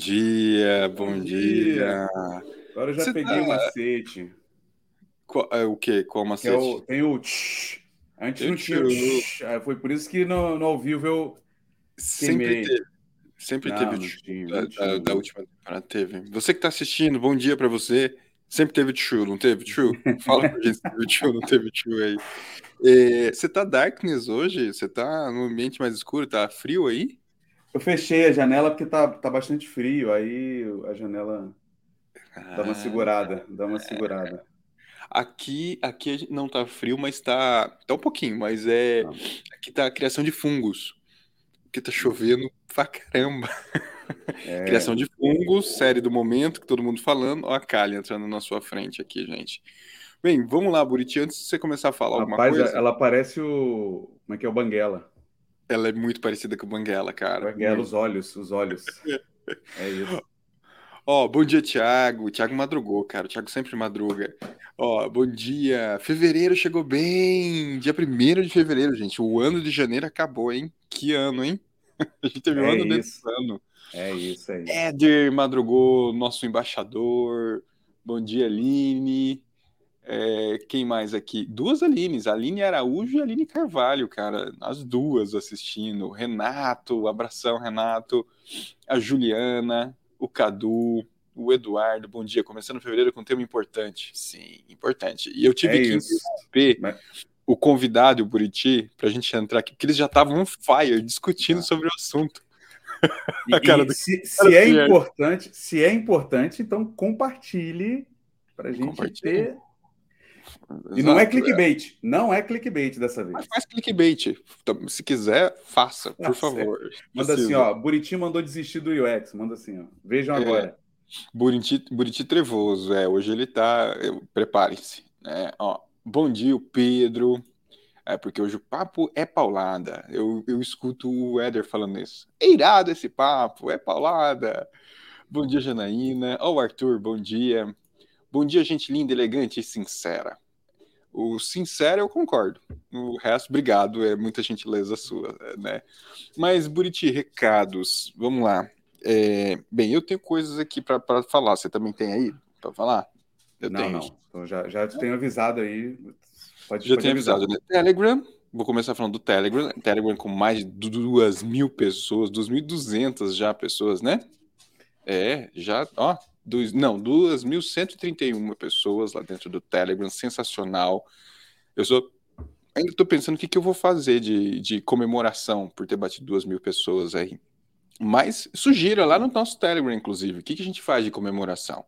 Bom dia, bom, bom dia. dia. Agora eu já Você peguei tá... o macete. Qual, é, o quê? Qual macete? É o, tem o tch. Antes eu não tinha o tch. É, foi por isso que no, no ao vivo eu sempre teve. Sempre não, teve não tinha, da, da, da, última temporada teve. Você que está assistindo, bom dia para você. Sempre teve tchu, não teve tchu? Fala pra gente se teve tchu, não teve tchu aí. É, você tá darkness hoje? Você tá no ambiente mais escuro? Tá frio aí? Eu fechei a janela porque tá, tá bastante frio, aí a janela dá uma segurada, dá uma segurada. Aqui, aqui não tá frio, mas tá, tá um pouquinho, mas é ah. aqui tá a criação de fungos. Porque tá chovendo pra caramba. É. Criação de fungos, série do momento que todo mundo falando. Ó a Kali entrando na sua frente aqui, gente. Bem, vamos lá, Buriti, antes de você começar a falar Rapaz, alguma coisa. Ela parece o. Como é que é o Banguela? Ela é muito parecida com o Banguela, cara. Banguela, os olhos, os olhos. é isso. Ó, bom dia, Thiago. O Thiago madrugou, cara. O Thiago sempre madruga. Ó, bom dia. Fevereiro chegou bem. Dia 1 de fevereiro, gente. O ano de janeiro acabou, hein? Que ano, hein? A gente teve um é ano desse ano. É isso aí. Éder madrugou, nosso embaixador. Bom dia, Aline. É, quem mais aqui? Duas Alines, Aline Araújo e Aline Carvalho, cara. As duas assistindo. Renato, abração, Renato. A Juliana, o Cadu, o Eduardo. Bom dia. Começando fevereiro com um tema importante. Sim, importante. E eu tive é que interromper Mas... o convidado, o Buriti, para a gente entrar aqui, porque eles já estavam on fire discutindo ah. sobre o assunto. E, se, se é importante, se é importante, então compartilhe para a gente ter e não é clickbait. É. Não é clickbait dessa vez. Mas faz clickbait. Então, se quiser, faça, por ah, favor. Manda assim, ó. Buriti mandou desistir do UX. Manda assim, ó. Vejam é, agora. Buriti, Buriti trevoso. É, hoje ele tá. Preparem-se. É, ó, bom dia, Pedro. É porque hoje o papo é paulada. Eu, eu escuto o Éder falando isso. É irado esse papo, é paulada. Bom dia, Janaína. Ó, o Arthur, bom dia. Bom dia, gente linda, elegante e sincera. O sincero eu concordo. O resto, obrigado, é muita gentileza sua, né? Mas, Buriti, recados, vamos lá. É, bem, eu tenho coisas aqui para falar. Você também tem aí para falar? Eu não, tenho. não. Então já, já te tenho avisado aí. Pode, já pode tenho avisado, né? Telegram. Vou começar falando do Telegram. Telegram com mais de duas mil pessoas, 2.200 já pessoas, né? É, já, ó, Dois, não, 2.131 pessoas lá dentro do Telegram, sensacional. Eu sou. Ainda estou pensando o que, que eu vou fazer de, de comemoração por ter batido duas mil pessoas aí. Mas sugira lá no nosso Telegram, inclusive, o que, que a gente faz de comemoração.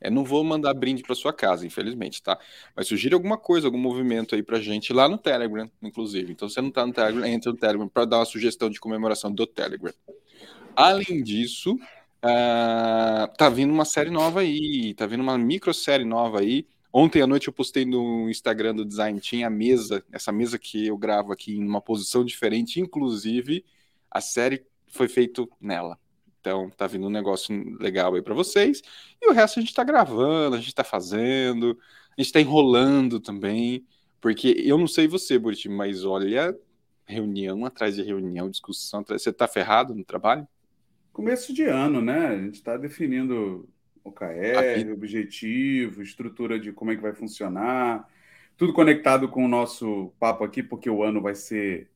É, não vou mandar brinde para sua casa, infelizmente, tá? Mas sugira alguma coisa, algum movimento aí pra gente lá no Telegram, inclusive. Então, se você não tá no Telegram, entra no Telegram para dar uma sugestão de comemoração do Telegram. Além disso, Uh, tá vindo uma série nova aí, tá vindo uma micro série nova aí. Ontem à noite eu postei no Instagram do Design Team a mesa, essa mesa que eu gravo aqui em uma posição diferente, inclusive a série foi feito nela. Então tá vindo um negócio legal aí para vocês. E o resto a gente tá gravando, a gente tá fazendo, a gente tá enrolando também, porque eu não sei você, Buriti, mas olha, reunião atrás de reunião, discussão, atrás... você tá ferrado no trabalho? Começo de ano, né? A gente está definindo OKR, objetivo, estrutura de como é que vai funcionar, tudo conectado com o nosso papo aqui, porque o ano vai ser,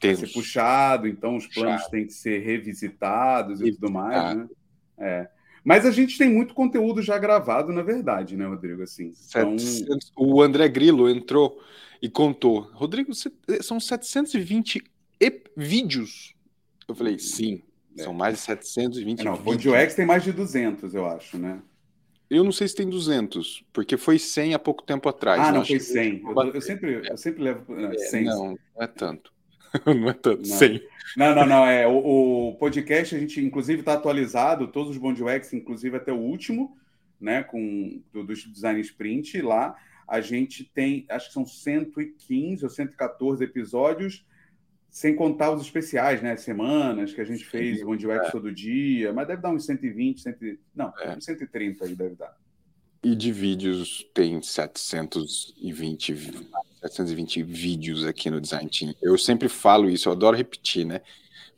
vai ser puxado, então os planos puxado. têm que ser revisitados e tudo mais, né? É. Mas a gente tem muito conteúdo já gravado, na verdade, né, Rodrigo? Assim, então... O André Grilo entrou e contou. Rodrigo, são 720 vídeos. Eu falei, sim. É. São mais de 720 é, Não, o UX tem mais de 200, eu acho, né? Eu não sei se tem 200, porque foi 100 há pouco tempo atrás. Ah, não, foi 100. Eu, eu, sempre, eu sempre levo 100. É, não, não é tanto. não é tanto, não. 100. Não, não, não. É, o, o podcast, a gente, inclusive, está atualizado, todos os Bond UX, inclusive até o último, né, com do, do Design Sprint. Lá a gente tem, acho que são 115 ou 114 episódios sem contar os especiais, né? Semanas que a gente fez, Sim, onde o X é. todo dia, mas deve dar uns 120, 100, não, é. uns 130 aí deve dar. E de vídeos tem 720, 720 vídeos aqui no Design Team. Eu sempre falo isso, eu adoro repetir, né?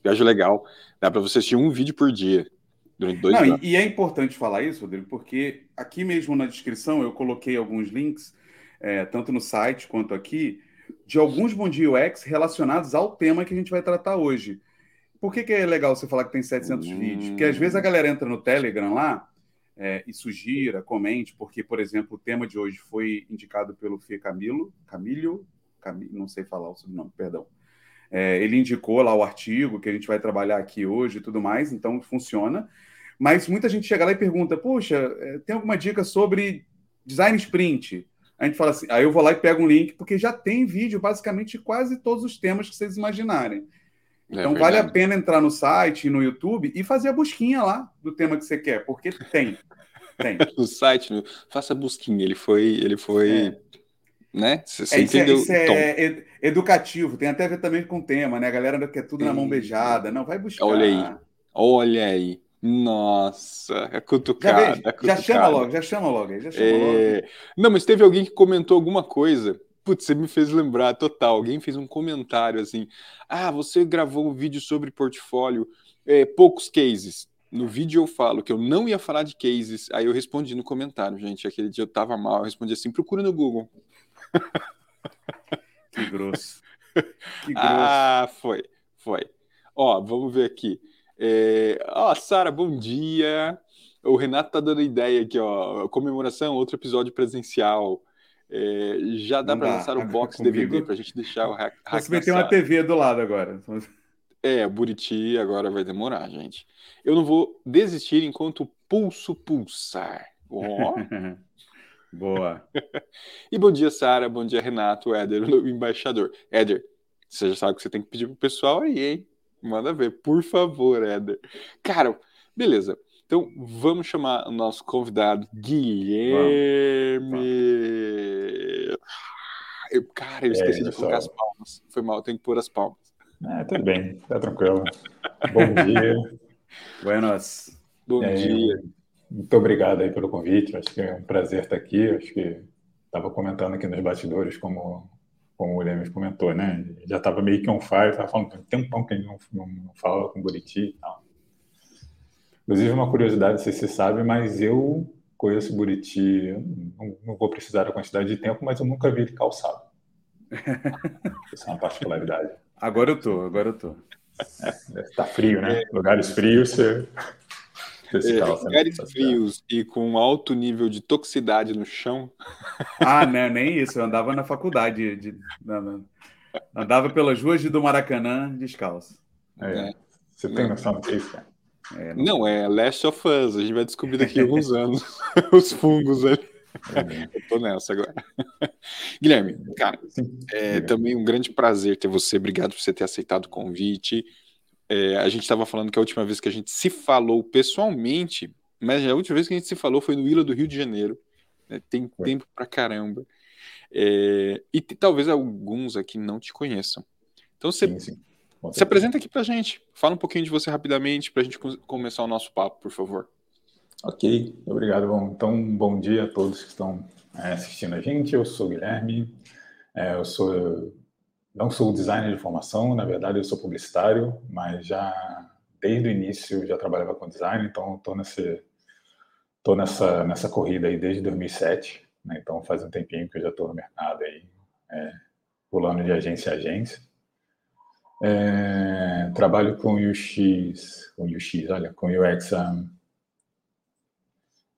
Viagem legal, dá para você assistir um vídeo por dia. Durante dois Não. E, e, é importante falar isso, Rodrigo, porque aqui mesmo na descrição eu coloquei alguns links, é, tanto no site quanto aqui, de alguns Bom Dia UX relacionados ao tema que a gente vai tratar hoje. Por que, que é legal você falar que tem 700 hum. vídeos? Porque às vezes a galera entra no Telegram lá é, e sugira, comente, porque, por exemplo, o tema de hoje foi indicado pelo Fê Camilo, Camilo, Camilo não sei falar o sobrenome, perdão. É, ele indicou lá o artigo que a gente vai trabalhar aqui hoje e tudo mais, então funciona. Mas muita gente chega lá e pergunta: Poxa, é, tem alguma dica sobre design sprint? A gente fala assim, aí eu vou lá e pego um link, porque já tem vídeo basicamente de quase todos os temas que vocês imaginarem. É então é vale a pena entrar no site, no YouTube e fazer a busquinha lá do tema que você quer, porque tem. Tem. no site, no... faça a busquinha. Ele foi, ele foi, é. né? Você, você é, entendeu? Isso é, isso é educativo. Tem até a ver também com o tema, né? A galera quer tudo na mão beijada. Não, vai buscar. Olha aí, olha aí. Nossa, é cutucada, já, é cutucada. já chama logo, já chama logo. Já chama é... logo. Não, mas teve alguém que comentou alguma coisa. Putz, você me fez lembrar, total. Alguém fez um comentário assim: Ah, você gravou um vídeo sobre portfólio, é, poucos cases. No vídeo eu falo que eu não ia falar de cases. Aí eu respondi no comentário, gente. Aquele dia eu tava mal. Eu respondi assim: procura no Google. Que grosso. Que grosso. Ah, foi, foi. Ó, vamos ver aqui. É... Ó, Sara, bom dia. O Renato tá dando ideia aqui, ó. Comemoração, outro episódio presencial. É... Já dá para lançar o box comigo, DVD para a gente deixar o hack. Você vai ter uma TV do lado agora. É, Buriti agora vai demorar, gente. Eu não vou desistir enquanto o pulso pulsar. Ó. Boa. e bom dia, Sara. Bom dia, Renato, Éder, o embaixador. Éder, você já sabe o que você tem que pedir pro pessoal aí, hein? Manda ver, por favor, Éder. Cara, beleza. Então, vamos chamar o nosso convidado, Guilherme. Vamos, vamos. Eu, cara, eu esqueci é, de colocar as palmas. Foi mal, eu tenho que pôr as palmas. É, tudo bem, tá tranquilo. Bom dia. Buenas. Bom é, dia. Muito obrigado aí pelo convite. Acho que é um prazer estar aqui. Acho que estava comentando aqui nos bastidores como como o Williams comentou, né? Já estava meio que on fire, estava falando tem um tempão que a gente não, não, não fala com o Buriti e tal. Inclusive, uma curiosidade, se você sabe, mas eu conheço o Buriti, não, não, vou precisar da quantidade de tempo, mas eu nunca vi ele calçado. Isso é uma particularidade. Agora eu tô, agora eu tô. É, tá frio, né? Lugares frios, você é, lugares frios e com alto nível de toxicidade no chão. Ah, né, nem isso. Eu andava na faculdade. De, andava pelas ruas do Maracanã descalço. É. É. Você tem noção do que é isso, cara? É, não, não é Last of Us. A gente vai descobrir daqui a alguns anos os fungos ali. Eu tô nessa agora. Guilherme, cara, é também um grande prazer ter você. Obrigado por você ter aceitado o convite. É, a gente estava falando que a última vez que a gente se falou pessoalmente, mas a última vez que a gente se falou foi no Ilha do Rio de Janeiro. Né? Tem é. tempo pra caramba. É, e talvez alguns aqui não te conheçam. Então você sim, sim. se apresenta aqui pra gente. Fala um pouquinho de você rapidamente para a gente começar o nosso papo, por favor. Ok, obrigado. Bom, então, bom dia a todos que estão é, assistindo a gente. Eu sou o Guilherme, é, eu sou não sou designer de formação, na verdade eu sou publicitário, mas já desde o início já trabalhava com design, então estou nesse tô nessa nessa corrida aí desde 2007, né? então faz um tempinho que eu já estou no mercado aí, é, pulando de agência a agência. É, trabalho com UX, com UX, olha, com UX há,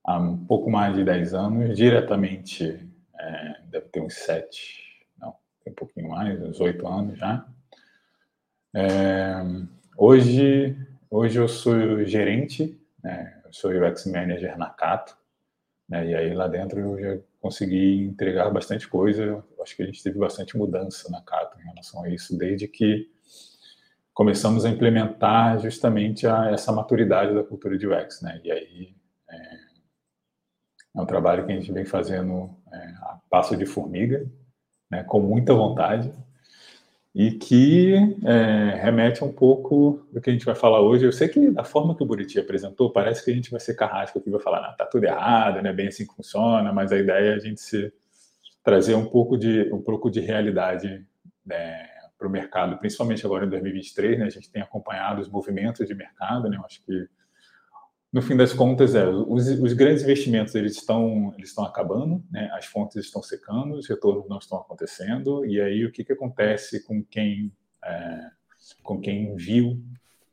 há um pouco mais de 10 anos, diretamente é, deve ter uns 7, um pouquinho mais, uns oito anos já. É, hoje, hoje eu sou gerente, né, eu sou UX Manager na Cato, né, e aí lá dentro eu já consegui entregar bastante coisa, acho que a gente teve bastante mudança na Cato em relação a isso, desde que começamos a implementar justamente a, essa maturidade da cultura de UX, né, e aí é, é um trabalho que a gente vem fazendo é, a passo de formiga, né, com muita vontade, e que é, remete um pouco do que a gente vai falar hoje. Eu sei que da forma que o Buriti apresentou, parece que a gente vai ser carrasco aqui, vai falar, não, tá tudo errado, né, bem assim que funciona, mas a ideia é a gente se, trazer um pouco de, um pouco de realidade né, para o mercado, principalmente agora em 2023, né, a gente tem acompanhado os movimentos de mercado, né, eu acho que no fim das contas, é, os, os, grandes investimentos eles estão, eles estão acabando, né? as fontes estão secando, os retornos não estão acontecendo, e aí o que, que acontece com quem, é, com quem viu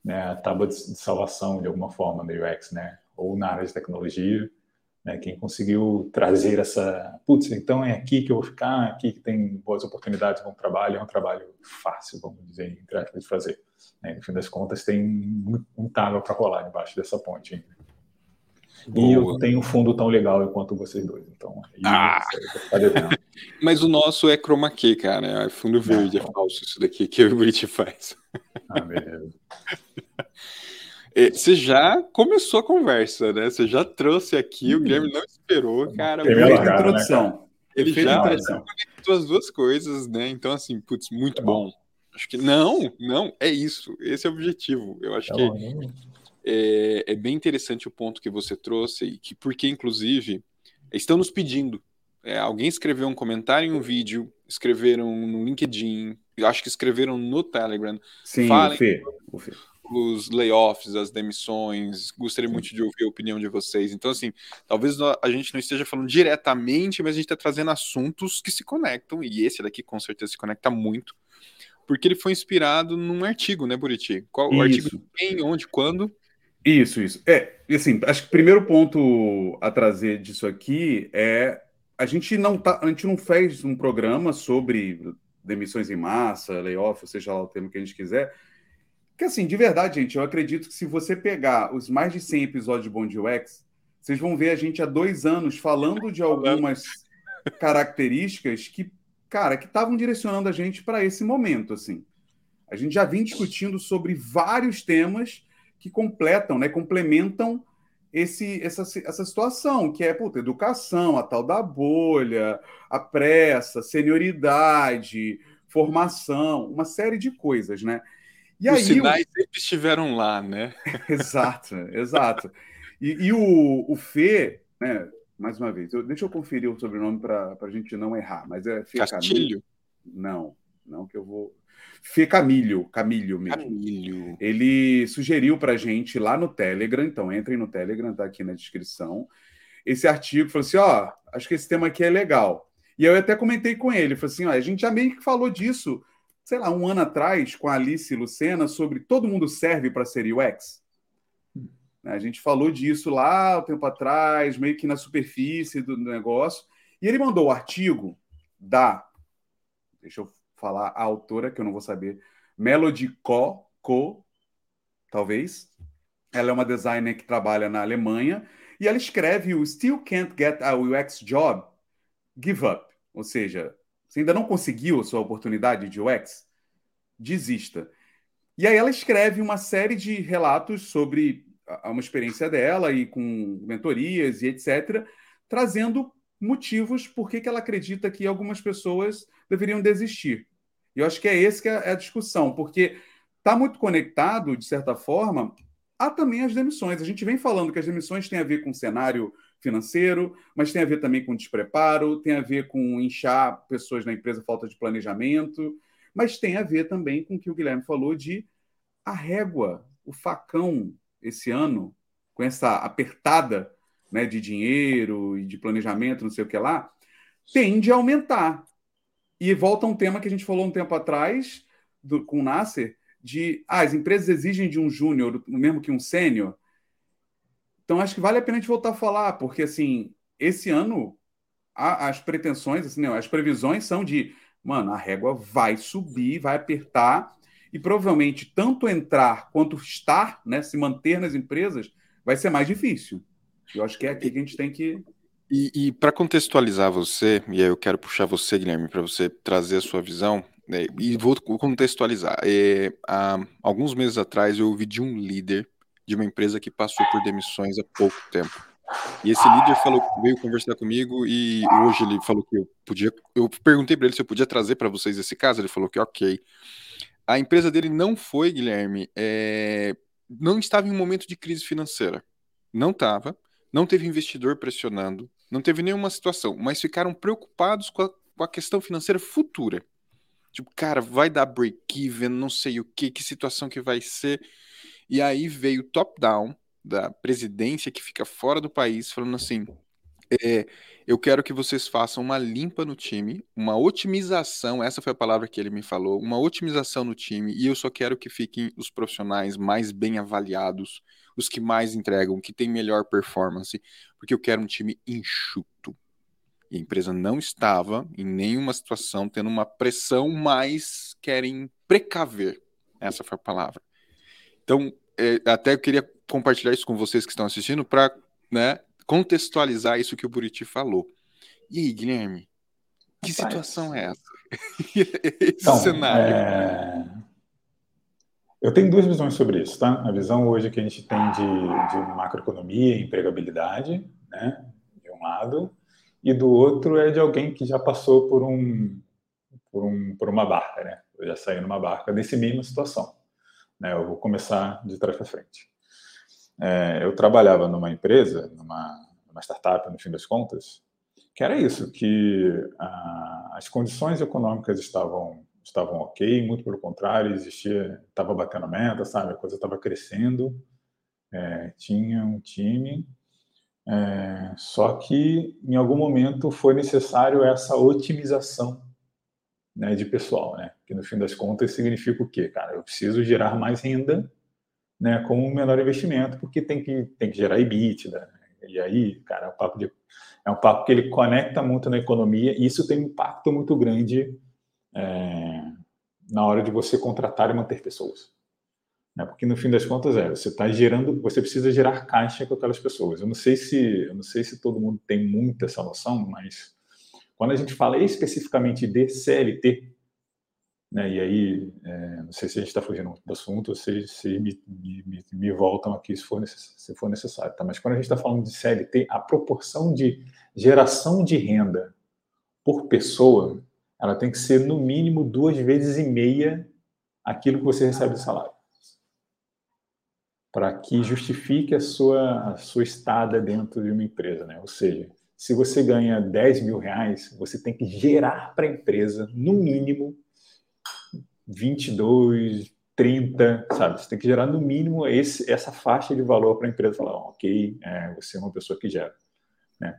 né, a tábua de, de, salvação de alguma forma no UX, né? ou na área de tecnologia, né? quem conseguiu trazer essa, putz, então é aqui que eu vou ficar, aqui que tem boas oportunidades, bom trabalho, é um trabalho fácil, vamos dizer, de fazer. Né? No fim das contas, tem muita água para rolar debaixo dessa ponte ainda. E eu tenho um fundo tão legal quanto vocês dois. Então, ah! Mas o nosso é chroma key, cara. É fundo verde, é falso isso daqui que o Brit faz. Ah, beleza. É, você já começou a conversa, né? Você já trouxe aqui, hum. o Guilherme não esperou, cara. Né, introdução. Né, Ele já conectou as duas coisas, né? Então, assim, putz, muito tá bom. bom. Acho que não, não, é isso. Esse é o objetivo. Eu acho tá que bom, é, é, bem interessante o ponto que você trouxe, e que porque, inclusive, estão nos pedindo. É, alguém escreveu um comentário em um vídeo, escreveram no LinkedIn, acho que escreveram no Telegram. Sim, Falem o Fê, o Fê. Os layoffs, as demissões. Gostaria muito de ouvir a opinião de vocês. Então, assim, talvez a gente não esteja falando diretamente, mas a gente está trazendo assuntos que se conectam, e esse daqui com certeza se conecta muito, porque ele foi inspirado num artigo, né, Buriti? Qual o artigo? Quem, onde, quando? Isso, isso. É, assim, acho que o primeiro ponto a trazer disso aqui é a gente não tá, a gente não fez um programa sobre demissões em massa, layoff, ou seja lá o termo que a gente quiser. Que assim, de verdade, gente, eu acredito que se você pegar os mais de 100 episódios de Bond UX, vocês vão ver a gente há dois anos falando de algumas características que, cara, que estavam direcionando a gente para esse momento, assim. A gente já vinha discutindo sobre vários temas que completam, né, complementam esse, essa, essa situação, que é puta, educação, a tal da bolha, a pressa, senioridade, formação, uma série de coisas, né? E Os aí, sinais o... sempre estiveram lá, né? exato, exato. E, e, o, o Fê, né, mais uma vez, eu, deixa eu conferir o sobrenome para a gente não errar, mas é Fê Castilho? Camilo. Não, não que eu vou. Fê Camilho, Camilho mesmo. Camilho. Ele sugeriu para gente lá no Telegram, então entrem no Telegram, tá aqui na descrição. Esse artigo falou assim: ó, acho que esse tema aqui é legal. E eu até comentei com ele, falei assim: ó, a gente já meio que falou disso, sei lá, um ano atrás, com a Alice Lucena, sobre todo mundo serve para ser UX. A gente falou disso lá um tempo atrás, meio que na superfície do negócio. E ele mandou o artigo da. Deixa eu falar a autora, que eu não vou saber. Melody Ko, Ko talvez. Ela é uma designer que trabalha na Alemanha e ela escreve o Still Can't Get a UX Job, Give Up. Ou seja, você ainda não conseguiu a sua oportunidade de UX? Desista. E aí ela escreve uma série de relatos sobre uma experiência dela e com mentorias e etc., trazendo motivos por que ela acredita que algumas pessoas deveriam desistir. E eu acho que é esse que é a discussão, porque está muito conectado, de certa forma, a também as demissões. A gente vem falando que as demissões têm a ver com cenário financeiro, mas tem a ver também com despreparo, tem a ver com inchar pessoas na empresa, falta de planejamento, mas tem a ver também com o que o Guilherme falou de a régua, o facão esse ano, com essa apertada né, de dinheiro e de planejamento, não sei o que lá, tende a aumentar. E volta um tema que a gente falou um tempo atrás do, com o Nasser, de ah, as empresas exigem de um júnior o mesmo que um sênior. Então acho que vale a pena a gente voltar a falar, porque assim, esse ano a, as pretensões, assim, não, as previsões são de, mano, a régua vai subir, vai apertar, e provavelmente tanto entrar quanto estar, né, se manter nas empresas, vai ser mais difícil. Eu acho que é aqui que a gente tem que e, e para contextualizar você, e aí eu quero puxar você, Guilherme, para você trazer a sua visão, né, e vou contextualizar. É, há alguns meses atrás eu ouvi de um líder de uma empresa que passou por demissões há pouco tempo. E esse líder falou, veio conversar comigo e hoje ele falou que eu podia. Eu perguntei para ele se eu podia trazer para vocês esse caso. Ele falou que ok. A empresa dele não foi, Guilherme, é, não estava em um momento de crise financeira. Não estava. Não teve investidor pressionando não teve nenhuma situação, mas ficaram preocupados com a, com a questão financeira futura. Tipo, cara, vai dar break-even, não sei o que, que situação que vai ser. E aí veio top-down da presidência que fica fora do país falando assim: é, eu quero que vocês façam uma limpa no time, uma otimização, essa foi a palavra que ele me falou, uma otimização no time, e eu só quero que fiquem os profissionais mais bem avaliados, os que mais entregam, que têm melhor performance, porque eu quero um time enxuto. E a empresa não estava em nenhuma situação tendo uma pressão, mas querem precaver. Essa foi a palavra. Então, é, até eu queria compartilhar isso com vocês que estão assistindo para né, contextualizar isso que o Buriti falou. E aí, Guilherme, que Rapaz. situação é essa? Esse então, cenário. É... Eu tenho duas visões sobre isso, tá? A visão hoje que a gente tem de, de macroeconomia e empregabilidade, né, de um lado, e do outro é de alguém que já passou por um por, um, por uma barca, né? Eu já saí numa barca desse mesma situação. Né? Eu vou começar de trás para frente. É, eu trabalhava numa empresa, numa, numa, startup, no fim das contas, que era isso, que a, as condições econômicas estavam estavam ok, muito pelo contrário, existia, estava batendo meta, sabe, a coisa estava crescendo, é, tinha um time, é, só que em algum momento foi necessário essa otimização né, de pessoal, né? Que no fim das contas significa o quê, cara? Eu preciso gerar mais renda, né, com um menor investimento, porque tem que tem que gerar EBITDA. Né? E aí, cara, é um papo de é um papo que ele conecta muito na economia e isso tem um impacto muito grande é, na hora de você contratar e manter pessoas. Né? Porque no fim das contas é, você está gerando, você precisa gerar caixa com aquelas pessoas. Eu não sei se, eu não sei se todo mundo tem muito essa noção, mas quando a gente fala especificamente de CLT, né, e aí, é, não sei se a gente está fugindo do assunto, ou se, se me, me, me, voltam aqui se for, se for necessário, tá? mas quando a gente está falando de CLT, a proporção de geração de renda por pessoa, ela tem que ser no mínimo duas vezes e meia aquilo que você recebe de salário. Para que justifique a sua, a sua estada dentro de uma empresa, né? Ou seja, se você ganha 10 mil reais, você tem que gerar para a empresa, no mínimo, 22, 30, sabe? Você tem que gerar, no mínimo, esse, essa faixa de valor para a empresa falar, ok, é, você é uma pessoa que gera. Né?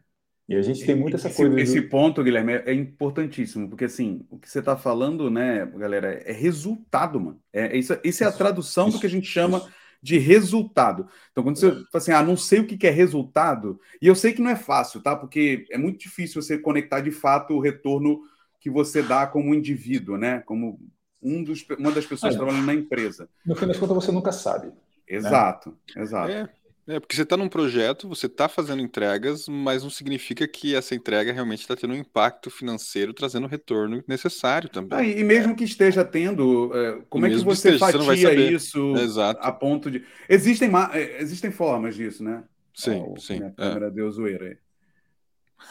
E a gente tem muito essa esse, coisa. Esse do... ponto, Guilherme, é, é, importantíssimo, porque assim, o que você está falando, né, galera, é resultado, mano. É, isso, isso é a tradução isso, do que a gente chama. Isso de resultado. Então, quando você fala assim, ah, não sei o que é resultado, e eu sei que não é fácil, tá? Porque é muito difícil você conectar de fato o retorno que você dá como indivíduo, né? Como um dos, uma das pessoas é, trabalhando na empresa. No fim das contas, você nunca sabe. Exato, né? exato. É. É, porque você está num projeto, você está fazendo entregas, mas não significa que essa entrega realmente está tendo um impacto financeiro, trazendo o retorno necessário também. Ah, e mesmo é. que esteja tendo, é, como e é que você esteja, fatia você isso Exato. a ponto de. Existem, é, existem formas disso, né? Sim, oh, sim. Minha câmera é. deu zoeira aí.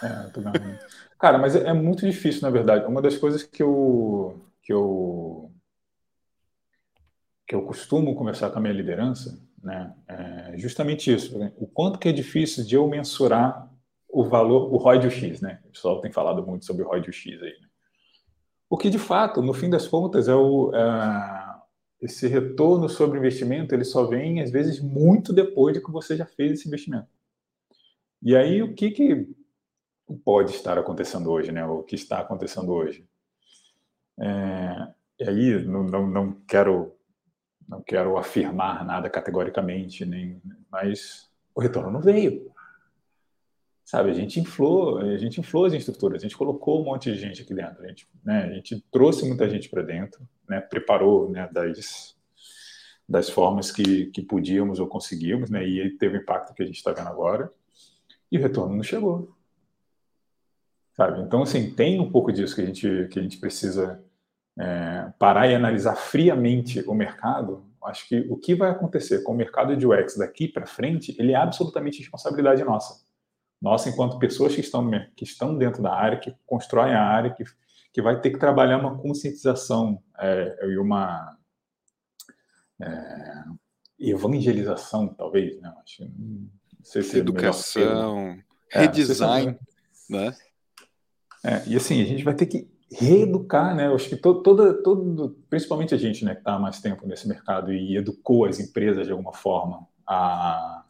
É, Cara, mas é muito difícil, na verdade. Uma das coisas que eu, que eu, que eu costumo conversar com a minha liderança né? É justamente isso. Né? O quanto que é difícil de eu mensurar o valor, o ROI de X, né? O pessoal tem falado muito sobre o ROI de X aí. Né? Porque, de fato, no fim das contas, é o, é, esse retorno sobre investimento, ele só vem, às vezes, muito depois de que você já fez esse investimento. E aí, o que, que pode estar acontecendo hoje, né? O que está acontecendo hoje? É, e aí, não, não, não quero não quero afirmar nada categoricamente, nem, mas o retorno não veio. Sabe, a gente inflou, a gente inflou as estruturas, a gente colocou um monte de gente aqui dentro, a gente, né, a gente trouxe muita gente para dentro, né, preparou né, das, das formas que, que podíamos ou conseguimos, né, e teve o impacto que a gente está vendo agora, e o retorno não chegou. Sabe? Então, assim, tem um pouco disso que a gente, que a gente precisa é, parar e analisar friamente o mercado, acho que o que vai acontecer com o mercado de UX daqui para frente, ele é absolutamente responsabilidade nossa. Nossa, enquanto pessoas que estão, que estão dentro da área, que constroem a área, que, que vai ter que trabalhar uma conscientização é, e uma é, evangelização, talvez, né? Acho, sei se é Educação, é, redesign, né? É, e assim, a gente vai ter que reeducar, né? Eu acho que todo, toda, todo, principalmente a gente, né, que está mais tempo nesse mercado e educou as empresas de alguma forma a,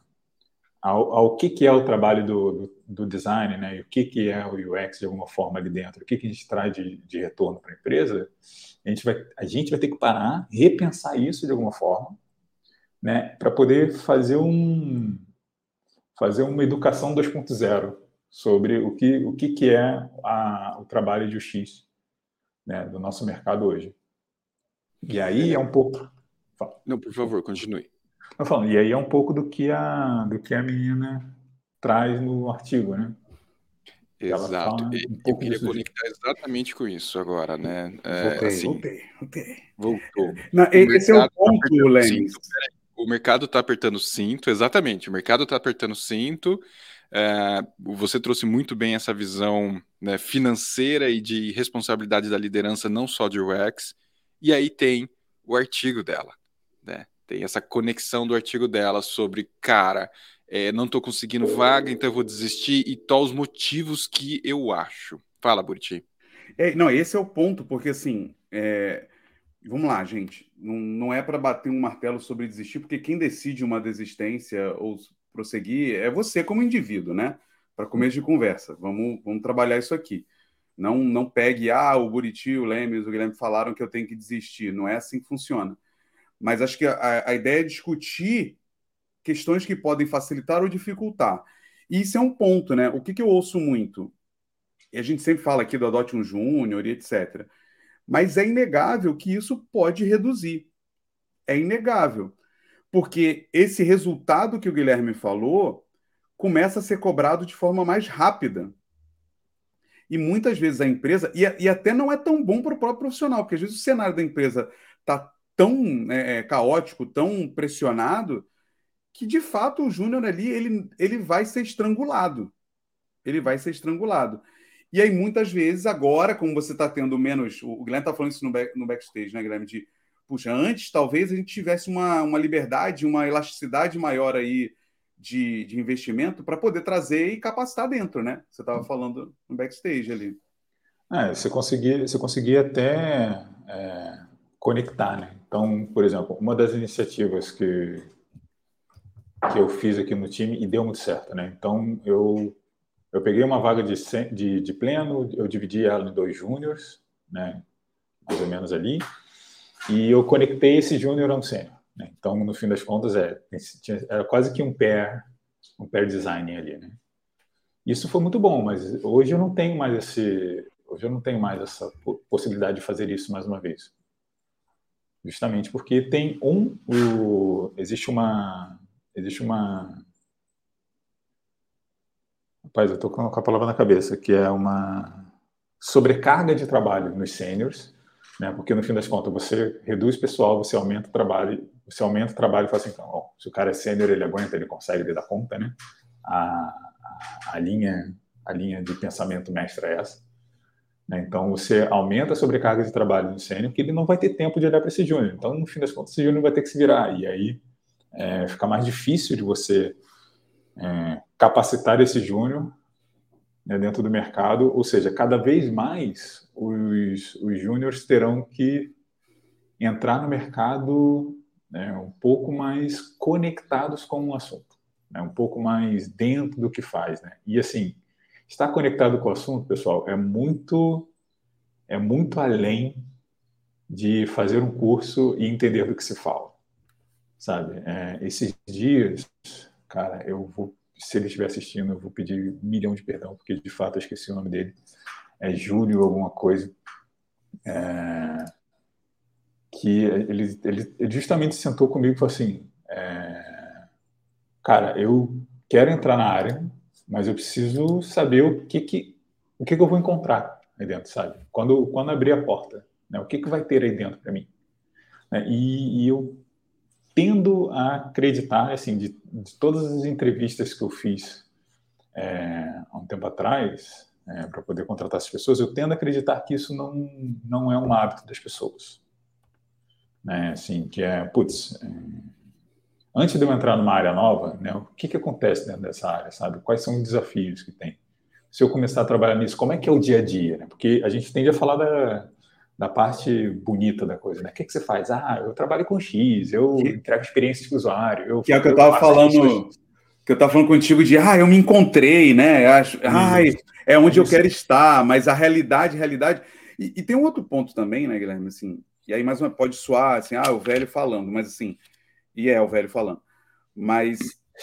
ao, ao que, que é o trabalho do, do, do, design, né? E o que, que é o UX de alguma forma ali dentro, o que, que a gente traz de, de retorno para a empresa, a gente, vai, a gente vai ter que parar, repensar isso de alguma forma, né? Para poder fazer um fazer uma educação 2.0 sobre o que, o que, que é a, o trabalho de UX né, do nosso mercado hoje. E aí é um pouco. Não, por favor, continue. Eu falo, e aí é um pouco do que a, do que a menina traz no artigo, né? Exato. Um eu queria conectar exatamente com isso agora, né? É, voltei, assim, voltei, voltei. Voltou. Não, esse é o tá ponto, tá Lênin. O mercado está apertando cinto, exatamente. O mercado está apertando cinto. É, você trouxe muito bem essa visão né, financeira e de responsabilidade da liderança, não só de UX. E aí tem o artigo dela, né? Tem essa conexão do artigo dela sobre, cara, é, não estou conseguindo vaga, então eu vou desistir, e tal os motivos que eu acho. Fala, Buriti. É, não, esse é o ponto, porque assim, é... vamos lá, gente, não, não é para bater um martelo sobre desistir, porque quem decide uma desistência ou prosseguir é você como indivíduo, né? Para começo de conversa, vamos, vamos trabalhar isso aqui. Não, não pegue, ah, o Buriti, o Lemes, o Guilherme falaram que eu tenho que desistir. Não é assim que funciona. Mas acho que a, a ideia é discutir questões que podem facilitar ou dificultar. E isso é um ponto, né? O que, que eu ouço muito? E a gente sempre fala aqui do Adote um Júnior e etc. Mas é inegável que isso pode reduzir. É inegável. Porque esse resultado que o Guilherme falou começa a ser cobrado de forma mais rápida. E muitas vezes a empresa, e, e até não é tão bom para o próprio profissional, porque às vezes o cenário da empresa está tão é, é, caótico, tão pressionado, que de fato o Júnior ali ele, ele vai ser estrangulado. Ele vai ser estrangulado. E aí, muitas vezes, agora, como você está tendo menos. O Guilherme está falando isso no, back, no backstage, né, Guilherme? De, puxa, antes talvez a gente tivesse uma, uma liberdade, uma elasticidade maior aí de, de investimento para poder trazer e capacitar dentro, né? Você estava falando no backstage ali. É, você conseguia, você conseguia até é, conectar, né? Então, por exemplo, uma das iniciativas que, que eu fiz aqui no time e deu muito certo, né? Então, eu, eu peguei uma vaga de, de, de pleno, eu dividi ela em dois júniores, né? Mais ou menos ali, e eu conectei esse júnior a um sênior. Né? Então, no fim das contas, é, era quase que um pair, um pair design ali, né? Isso foi muito bom, mas hoje eu não tenho mais esse, hoje eu não tenho mais essa possibilidade de fazer isso mais uma vez justamente porque tem um, o, existe uma, existe uma, rapaz, eu estou com a palavra na cabeça, que é uma sobrecarga de trabalho nos seniors, né? Porque no fim das contas você reduz pessoal, você aumenta o trabalho, você aumenta o trabalho e fala assim, então, se o cara é sênior, ele aguenta, ele consegue, dá conta, né? A, a, a linha, a linha de pensamento mestra é essa. Né? Então, você aumenta a sobrecarga de trabalho no sênior, que ele não vai ter tempo de olhar para esse júnior. Então, no fim das contas, esse júnior vai ter que se virar. E aí é, fica mais difícil de você é, capacitar esse júnior né, dentro do mercado. Ou seja, cada vez mais os, os júniores terão que entrar no mercado né, um pouco mais conectados com o assunto, né, um pouco mais dentro do que faz. Né? E assim, Estar conectado com o assunto, pessoal, é muito é muito além de fazer um curso e entender do que se fala, sabe? É, esses dias, cara, eu vou, se ele estiver assistindo, eu vou pedir um milhão de perdão, porque de fato eu esqueci o nome dele. É Júlio alguma coisa. É, que ele, ele, ele, justamente sentou comigo e falou assim, é, cara, eu quero entrar na área, mas eu preciso saber o que que o que, que eu vou encontrar aí dentro, sabe? Quando quando abrir a porta, né? O que que vai ter aí dentro para mim? Né? E, e, eu tendo a acreditar, assim, de, de, todas as entrevistas que eu fiz é, há um tempo atrás, é, para poder contratar as pessoas, eu tendo a acreditar que isso não não é um hábito das pessoas, né? Assim, que é, putz, é, antes de eu entrar numa área nova, né, o que, que acontece dentro dessa área, sabe? Quais são os desafios que tem? Se eu começar a trabalhar nisso, como é que é o dia a dia? Né? Porque a gente tende a falar da, da parte bonita da coisa, né? O que, que você faz? Ah, eu trabalho com X, eu entrego experiências com o usuário. Eu, que é o que eu estava falando. que eu estava falando contigo de, ah, eu me encontrei, né? Acho, ai, é onde eu quero estar, mas a realidade, realidade. E, e, tem um outro ponto também, né, Guilherme? Assim, e aí mais uma pode soar assim, ah, o velho falando, mas assim, e é o velho falando. Mas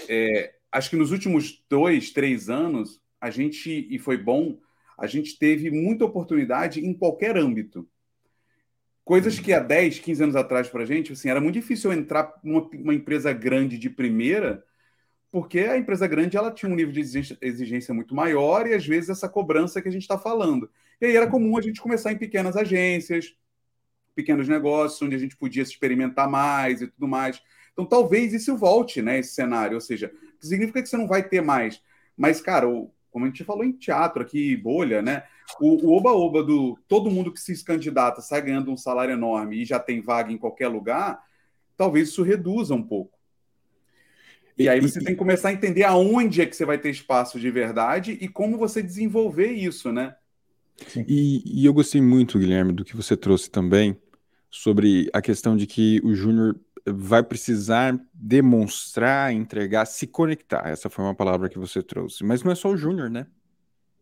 é, acho que nos últimos dois, três anos, a gente, e foi bom, a gente teve muita oportunidade em qualquer âmbito. Coisas que há 10, 15 anos atrás para a gente, assim, era muito difícil entrar numa uma empresa grande de primeira porque a empresa grande ela tinha um nível de exigência muito maior e às vezes essa cobrança que a gente está falando. E aí era comum a gente começar em pequenas agências, pequenos negócios, onde a gente podia se experimentar mais e tudo mais. Então talvez isso volte, né, esse cenário, ou seja, significa que você não vai ter mais. Mas, cara, o, como a gente falou em teatro aqui, bolha, né? O oba-oba do todo mundo que se candidata sai ganhando um salário enorme e já tem vaga em qualquer lugar, talvez isso reduza um pouco. E aí você tem que começar a entender aonde é que você vai ter espaço de verdade e como você desenvolver isso, né? E, e, eu gostei muito, Guilherme, do que você trouxe também sobre a questão de que o Júnior vai precisar demonstrar, entregar, se conectar. Essa foi uma palavra que você trouxe. Mas não é só o Júnior, né?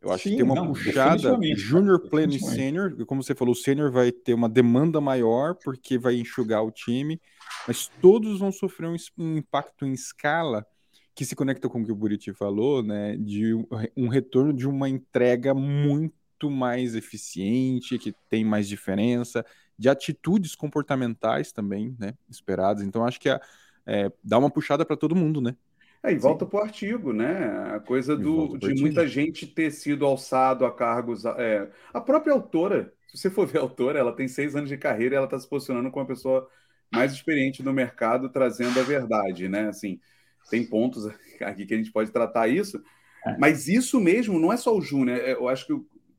Eu acho Sim, que tem uma não, puxada Júnior, Pleno e Sênior. Como você falou, o Sênior vai ter uma demanda maior porque vai enxugar o time mas todos vão sofrer um, um impacto em escala que se conecta com o que o Buriti falou, né, de um retorno de uma entrega muito mais eficiente, que tem mais diferença, de atitudes comportamentais também, né, esperadas. Então acho que é, é dá uma puxada para todo mundo, né? E volta para o artigo, né? A coisa do, de muita gente ter sido alçado a cargos. É, a própria autora, se você for ver a autora, ela tem seis anos de carreira e ela está se posicionando como uma pessoa mais experiente no mercado trazendo a verdade, né? Assim, tem pontos aqui que a gente pode tratar isso, é. mas isso mesmo não é só o Júnior. É, eu acho que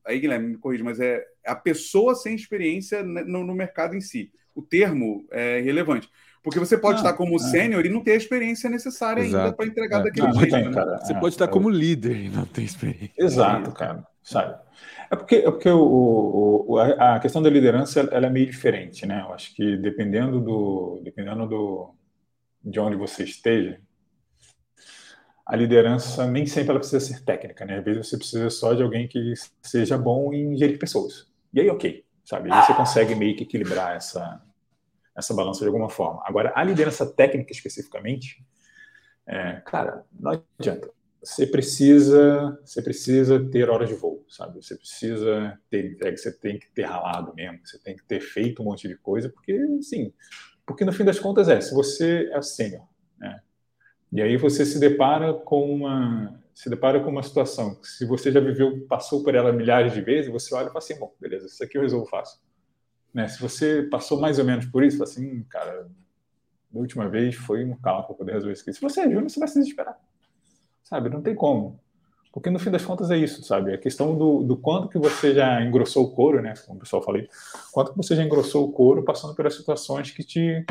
aí Guilherme me corrija, mas é a pessoa sem experiência no, no mercado em si. O termo é relevante. Porque você pode ah, estar como é. sênior e não ter a experiência necessária Exato. ainda para entregar é. daquele não, jeito. Tem, né? Você pode estar como líder e não ter experiência. Exato, cara. Sabe? É porque, é porque o, o, a questão da liderança ela é meio diferente, né? Eu acho que dependendo do, dependendo do, de onde você esteja, a liderança nem sempre ela precisa ser técnica, né? Às vezes você precisa só de alguém que seja bom em gerir pessoas. E aí, ok, sabe? Aí você consegue meio que equilibrar essa, essa balança de alguma forma. Agora, a liderança técnica especificamente, é, cara, não adianta você precisa, você precisa ter horas de voo, sabe? Você precisa ter entrega, você tem que ter ralado mesmo, você tem que ter feito um monte de coisa, porque, sim, porque no fim das contas é, se você é sênior, né? E aí você se depara com uma, se depara com uma situação que se você já viveu, passou por ela milhares de vezes, você olha e fala assim, bom, beleza, isso aqui eu resolvo fácil. Né? Se você passou mais ou menos por isso, assim, cara, da última vez foi um carro para poder resolver isso aqui. Se você é júnior, você vai se desesperar sabe? Não tem como. Porque no fim das contas é isso, sabe? A questão do, do quanto que você já engrossou o couro, né? Como o pessoal falou, quanto que você já engrossou o couro passando pelas situações que te,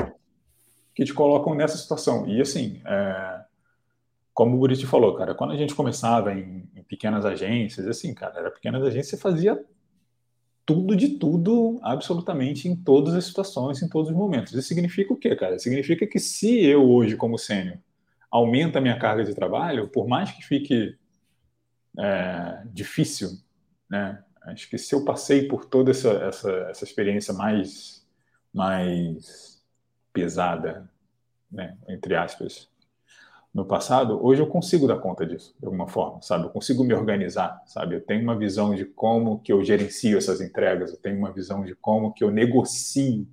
que te colocam nessa situação. E assim, é, como o Buriti falou, cara, quando a gente começava em, em, pequenas agências, assim, cara, era pequenas agências, você fazia tudo de tudo, absolutamente, em todas as situações, em todos os momentos. Isso significa o quê, cara? Significa que se eu hoje, como sênior, aumenta a minha carga de trabalho, por mais que fique é, difícil, né? Acho que se eu passei por toda essa, essa, essa experiência mais, mais pesada, né, entre aspas, no passado, hoje eu consigo dar conta disso, de alguma forma, sabe? Eu consigo me organizar, sabe? Eu tenho uma visão de como que eu gerencio essas entregas, eu tenho uma visão de como que eu negocio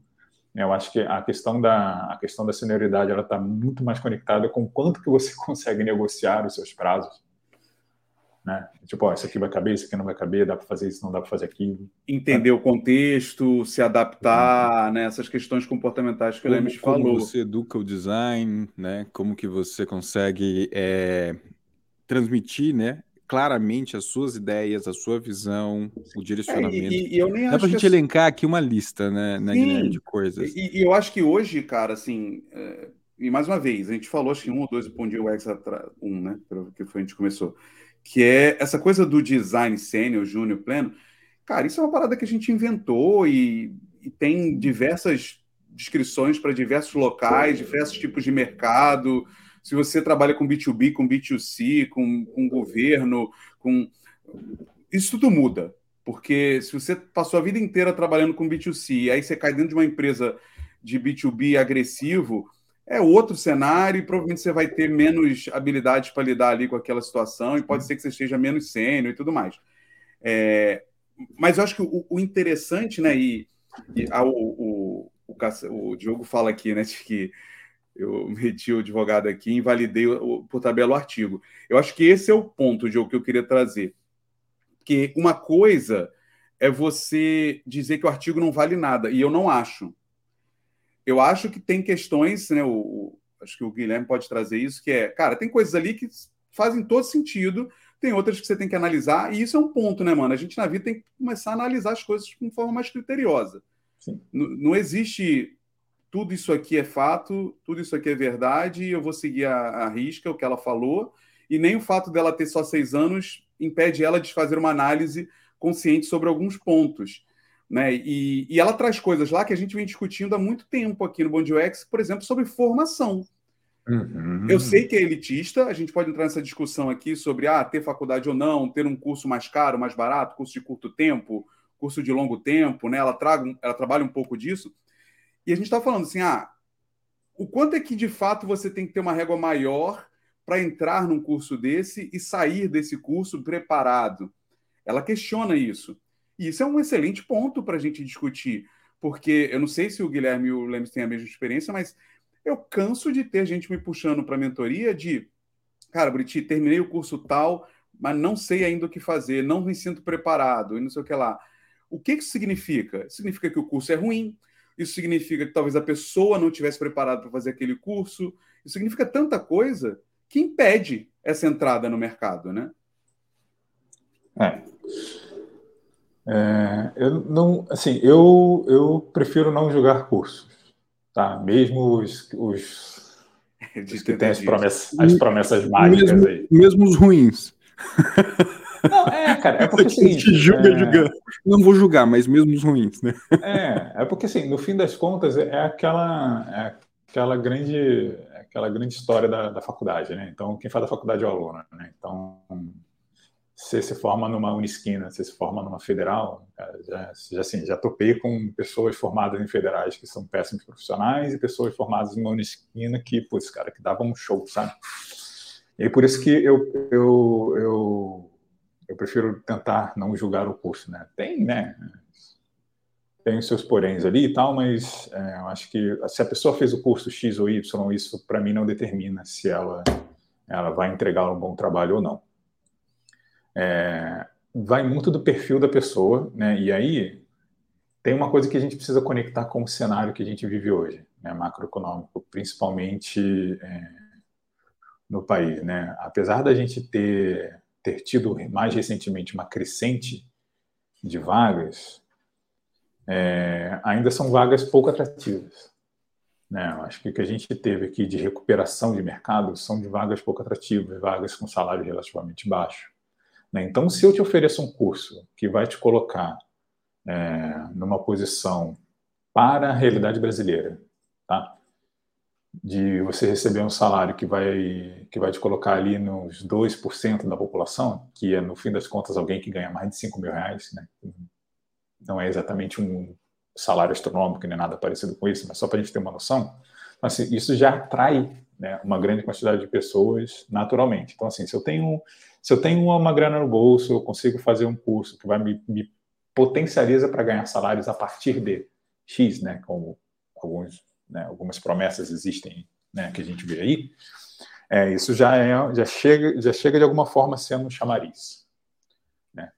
né, eu acho que a questão da, a questão da senioridade ela está muito mais conectada com quanto que você consegue negociar os seus prazos. Né? Tipo, ó, isso aqui vai caber, isso aqui não vai caber, dá para fazer isso, não dá para fazer aquilo. Entender o contexto, se adaptar, né? essas questões comportamentais que o Lemes falou. Como você educa o design, né? como que você consegue é, transmitir né? claramente as suas ideias, a sua visão, o direcionamento. É, e, e, eu nem Dá pra gente que... elencar aqui uma lista, né, né Guilherme, de coisas. E, e, eu acho que hoje, cara, assim, é... e mais uma vez, a gente falou, acho que um ou dois UX atrás, um, né, que foi a gente começou, que é essa coisa do design sênior, júnior, pleno. Cara, isso é uma parada que a gente inventou e, e tem diversas descrições para diversos locais, diversos tipos de mercado, se você trabalha com B2B, com B2C, com, com governo, com. Isso tudo muda. Porque se você passou a vida inteira trabalhando com B2C, e aí você cai dentro de uma empresa de B2B agressivo, é outro cenário e provavelmente você vai ter menos habilidades para lidar ali com aquela situação e pode ser que você esteja menos sênior e tudo mais. É, mas eu acho que o, o interessante, né, e, e a, o, o, o, Diogo fala aqui, né, de que eu meti o advogado aqui e invalidei o, por tabela o artigo. Eu acho que esse é o ponto, Diogo, que eu queria trazer. Que uma coisa é você dizer que o artigo não vale nada, e eu não acho eu acho que tem questões, né? O, o, acho que o Guilherme pode trazer isso, que é, cara, tem coisas ali que fazem todo sentido, tem outras que você tem que analisar, e isso é um ponto, né, mano? A gente na vida tem que começar a analisar as coisas de uma forma mais criteriosa. Não existe tudo isso aqui é fato, tudo isso aqui é verdade, e eu vou seguir a, a risca, o que ela falou, e nem o fato dela ter só seis anos impede ela de fazer uma análise consciente sobre alguns pontos. Né? E, e ela traz coisas lá que a gente vem discutindo há muito tempo aqui no Bom UX, por exemplo, sobre formação. Uhum. Eu sei que é elitista, a gente pode entrar nessa discussão aqui sobre ah, ter faculdade ou não, ter um curso mais caro, mais barato, curso de curto tempo, curso de longo tempo, né? Ela, traga, ela trabalha um pouco disso. E a gente está falando assim: ah, o quanto é que de fato você tem que ter uma régua maior para entrar num curso desse e sair desse curso preparado? Ela questiona isso. E isso é um excelente ponto para a gente discutir, porque eu não sei se o Guilherme e o Lemes têm a mesma experiência, mas eu canso de ter gente me puxando para mentoria de, cara, Briti, terminei o curso tal, mas não sei ainda o que fazer, não me sinto preparado e não sei o que lá. O que isso significa? Significa que o curso é ruim, isso significa que talvez a pessoa não tivesse preparado para fazer aquele curso, isso significa tanta coisa que impede essa entrada no mercado, né? É. É, eu não, assim, eu, eu prefiro não julgar cursos, tá? Mesmo os, os, os que têm as promessas, as promessas mágicas mesmo, aí. Mesmo os ruins. Não, é, cara, é porque é assim. Te julga, é... julga. Não vou julgar, mas mesmo os ruins, né? É, é porque assim, no fim das contas, é aquela, é aquela grande, é aquela grande história da, da faculdade, né? Então, quem faz a faculdade é o aluno, né? Então, você se forma numa unisquina, você se forma numa federal, já, já, assim, já topei com pessoas formadas em federais que são péssimos profissionais e pessoas formadas em uma unisquina que, putz, cara, que davam um show, sabe? E por isso que eu, eu, eu, eu prefiro tentar não julgar o curso, né? Tem, né? Tem os seus poréns ali e tal, mas é, eu acho que se a pessoa fez o curso X ou Y, isso para mim não determina se ela, ela vai entregar um bom trabalho ou não. É, vai muito do perfil da pessoa, né? E aí tem uma coisa que a gente precisa conectar com o cenário que a gente vive hoje, né? Macroeconômico, principalmente é, no país, né? Apesar da gente ter ter tido mais recentemente uma crescente de vagas, é, ainda são vagas pouco atrativas. Né? Acho que o que a gente teve aqui de recuperação de mercado são de vagas pouco atrativas, vagas com salário relativamente baixo. Né? Então, se eu te ofereço um curso que vai te colocar é, numa posição para a realidade brasileira, tá? de você receber um salário que vai, que vai te colocar ali nos 2% da população, que é, no fim das contas, alguém que ganha mais de 5 mil reais, né? não é exatamente um salário astronômico nem nada parecido com isso, mas só para a gente ter uma noção, assim, isso já atrai né, uma grande quantidade de pessoas naturalmente. Então, assim, se eu tenho se eu tenho uma grana no bolso, eu consigo fazer um curso que vai me, me potencializa para ganhar salários a partir de X, né? Como alguns, né, algumas promessas existem, né? Que a gente vê aí. É, isso já é, já chega, já chega de alguma forma sendo um chamariz, né?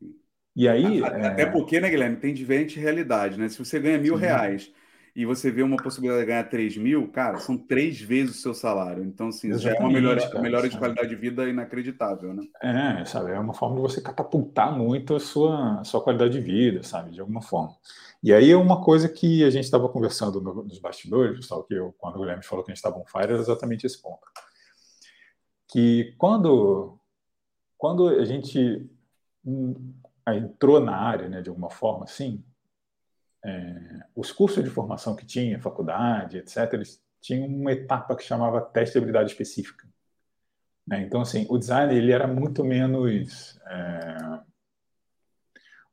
E aí, até é... porque, né, Guilherme, tem diferente realidade, né? Se você ganha mil Sim. reais e você vê uma possibilidade de ganhar 3 mil, cara, são três vezes o seu salário. Então, assim, Exatamente, já é uma melhora, melhora de qualidade de vida inacreditável, né? É, sabe? É uma forma de você catapultar muito a sua, a sua qualidade de vida, sabe? De alguma forma. E aí é uma coisa que a gente estava conversando no, nos bastidores, pessoal, que eu, quando o Guilherme falou que a gente estava on fire, era exatamente esse ponto. Que quando, quando a gente hum, entrou na área, né, de alguma forma, assim, é, os cursos de formação que tinha, faculdade, etc., eles tinham uma etapa que chamava teste de habilidade específica. Né? Então, assim, o design ele era muito menos é,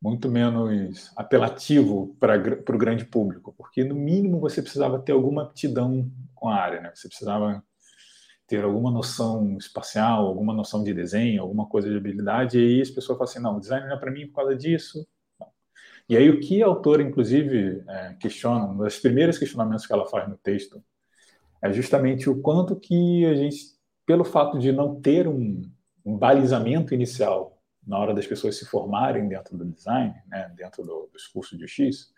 muito menos apelativo para o grande público, porque no mínimo você precisava ter alguma aptidão com a área, né? Você precisava ter alguma noção espacial, alguma noção de desenho, alguma coisa de habilidade, e aí as pessoas falam assim, não, o design não é para mim por causa disso. E aí o que a autora, inclusive, é, questiona, um dos primeiros questionamentos que ela faz no texto, é justamente o quanto que a gente pelo fato de não ter um, um balizamento inicial na hora das pessoas se formarem dentro do design, né, dentro do, dos cursos de X,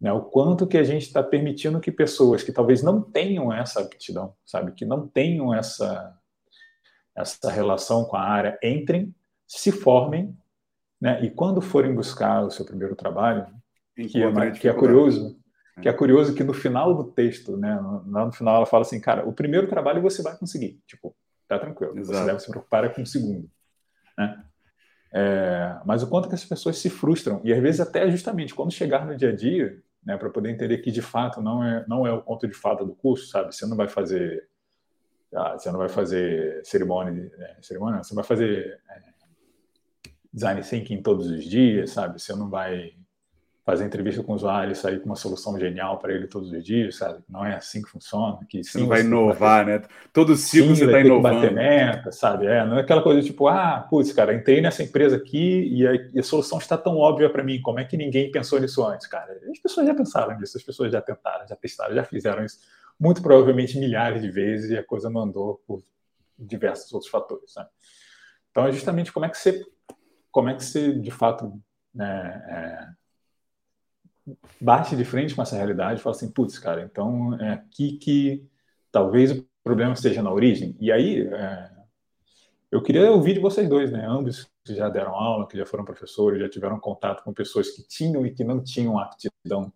né, o quanto que a gente está permitindo que pessoas que talvez não tenham essa aptidão, sabe, que não tenham essa essa relação com a área, entrem, se formem, né, e quando forem buscar o seu primeiro trabalho, que é, que é curioso, que é curioso que no final do texto, né, lá no final ela fala assim, cara, o primeiro trabalho você vai conseguir, tipo, tá tranquilo, Exato. você deve se preocupar com o segundo, né? É, mas o quanto que as pessoas se frustram e às vezes até justamente quando chegar no dia a dia, né, para poder entender que de fato não é não é o conto de fada do curso, sabe? Você não vai fazer ah, você não vai fazer cerimônia, é, cerimônia, você vai fazer é, design thinking todos os dias, sabe? Você não vai fazer entrevista com o usuário e sair com uma solução genial para ele todos os dias, sabe? Não é assim que funciona. Que sim, você vai inovar, né? Todo ciclo sim, você está inovando. bater meta, sabe? É, não é aquela coisa tipo, ah, putz, cara, entrei nessa empresa aqui e a, e a solução está tão óbvia para mim, como é que ninguém pensou nisso antes, cara? As pessoas já pensaram nisso, as pessoas já tentaram, já testaram, já fizeram isso, muito provavelmente milhares de vezes e a coisa mandou por diversos outros fatores, né? Então, é justamente como é que você, como é que você, de fato, né, é, bate de frente com essa realidade e fala assim, putz, cara, então é aqui que talvez o problema esteja na origem. E aí, é, eu queria ouvir de vocês dois, né? Ambos que já deram aula, que já foram professores, já tiveram contato com pessoas que tinham e que não tinham aptidão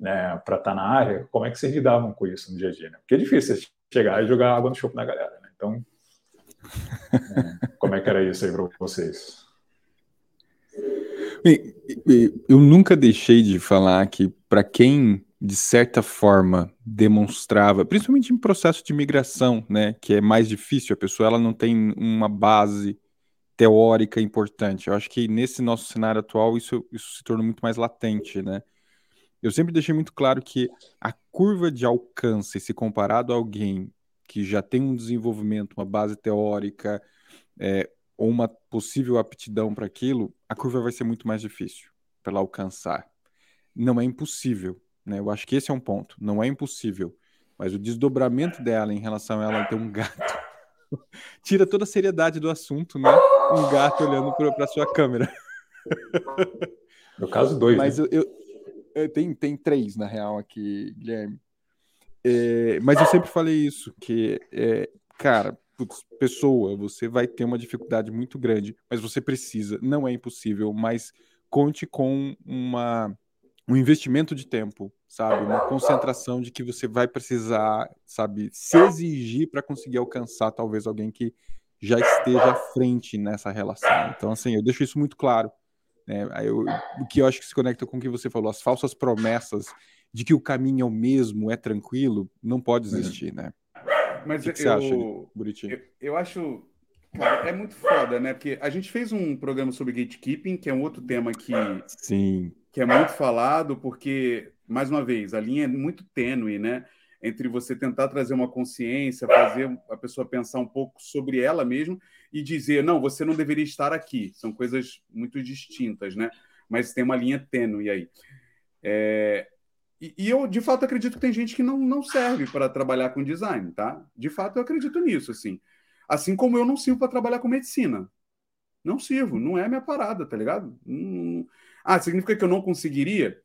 né, para estar tá na área, como é que vocês lidavam com isso no dia a dia? Né? Porque é difícil chegar e jogar água no chope na galera, né? Então, é, como é que era isso aí para vocês? Eu nunca deixei de falar que, para quem, de certa forma, demonstrava, principalmente em processo de migração, né, que é mais difícil, a pessoa ela não tem uma base teórica importante. Eu acho que nesse nosso cenário atual isso, isso se torna muito mais latente, né? Eu sempre deixei muito claro que a curva de alcance, se comparado a alguém que já tem um desenvolvimento, uma base teórica, é, ou uma possível aptidão para aquilo, a curva vai ser muito mais difícil para ela alcançar. Não é impossível, né? Eu acho que esse é um ponto. Não é impossível, mas o desdobramento dela em relação a ela ter um gato tira toda a seriedade do assunto, né? Um gato olhando para sua câmera. No caso, dois. Mas né? eu, eu, tem, tem três, na real, aqui, Guilherme. É, mas eu sempre falei isso, que, é, cara, putz, pessoa, você vai ter uma dificuldade muito grande, mas você precisa, não é impossível, mas conte com uma, um investimento de tempo, sabe? Uma concentração de que você vai precisar, sabe, se exigir para conseguir alcançar talvez alguém que já esteja à frente nessa relação. Então, assim, eu deixo isso muito claro. Né? Eu, o que eu acho que se conecta com o que você falou, as falsas promessas de que o caminho é o mesmo, é tranquilo, não pode uhum. existir, né? Mas que que eu, acha, eu, eu acho. Cara, é muito foda, né? Porque a gente fez um programa sobre gatekeeping, que é um outro tema que, Sim. que é muito falado, porque, mais uma vez, a linha é muito tênue, né? Entre você tentar trazer uma consciência, fazer a pessoa pensar um pouco sobre ela mesma e dizer, não, você não deveria estar aqui. São coisas muito distintas, né? Mas tem uma linha tênue aí. É, e, e, eu, de fato, acredito que tem gente que não, não serve para trabalhar com design, tá? De fato, eu acredito nisso, assim. Assim como eu não sirvo para trabalhar com medicina. Não sirvo, não é minha parada, tá ligado? Hum... Ah, significa que eu não conseguiria?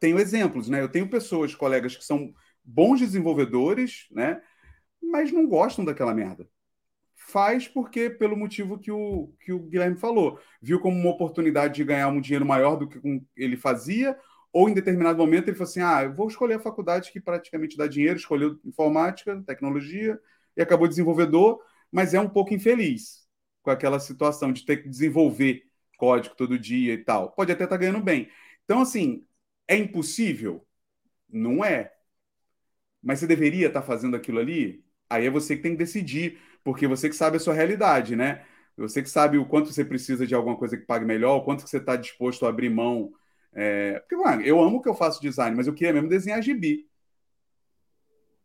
Tenho exemplos, né? Eu tenho pessoas, colegas que são bons desenvolvedores, né? Mas não gostam daquela merda. Faz porque, pelo motivo que o, que o Guilherme falou, viu como uma oportunidade de ganhar um dinheiro maior do que ele fazia, ou em determinado momento ele falou assim: ah, eu vou escolher a faculdade que praticamente dá dinheiro, escolheu informática, tecnologia, e acabou desenvolvedor, mas é um pouco infeliz com aquela situação de ter que desenvolver código todo dia e tal. Pode até estar tá ganhando bem. Então, assim, é impossível? Não é. Mas você deveria estar tá fazendo aquilo ali? Aí é você que tem que decidir, porque você que sabe a sua realidade, né? Você que sabe o quanto você precisa de alguma coisa que pague melhor, o quanto que você está disposto a abrir mão. É... Porque, mano, eu amo que eu faço design, mas eu queria mesmo desenhar gibi.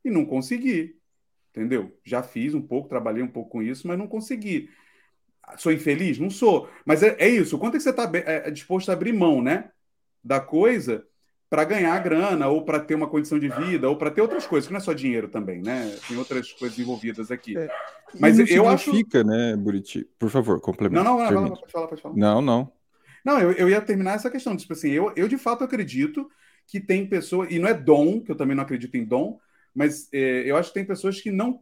E não consegui. Entendeu? Já fiz um pouco, trabalhei um pouco com isso, mas não consegui. Sou infeliz? Não sou. Mas é, é isso. O quanto é que você está é, é, disposto a abrir mão, né? Da coisa para ganhar grana, ou para ter uma condição de vida, ou para ter outras coisas, que não é só dinheiro também, né? Tem outras coisas envolvidas aqui. É. Mas não eu acho. né, Buriti? Por favor, complementa. Não, não, não, não, pode falar, pode falar. Não, não. Não, eu, eu ia terminar essa questão. Tipo assim, eu, eu de fato acredito que tem pessoas, e não é dom, que eu também não acredito em dom, mas é, eu acho que tem pessoas que não,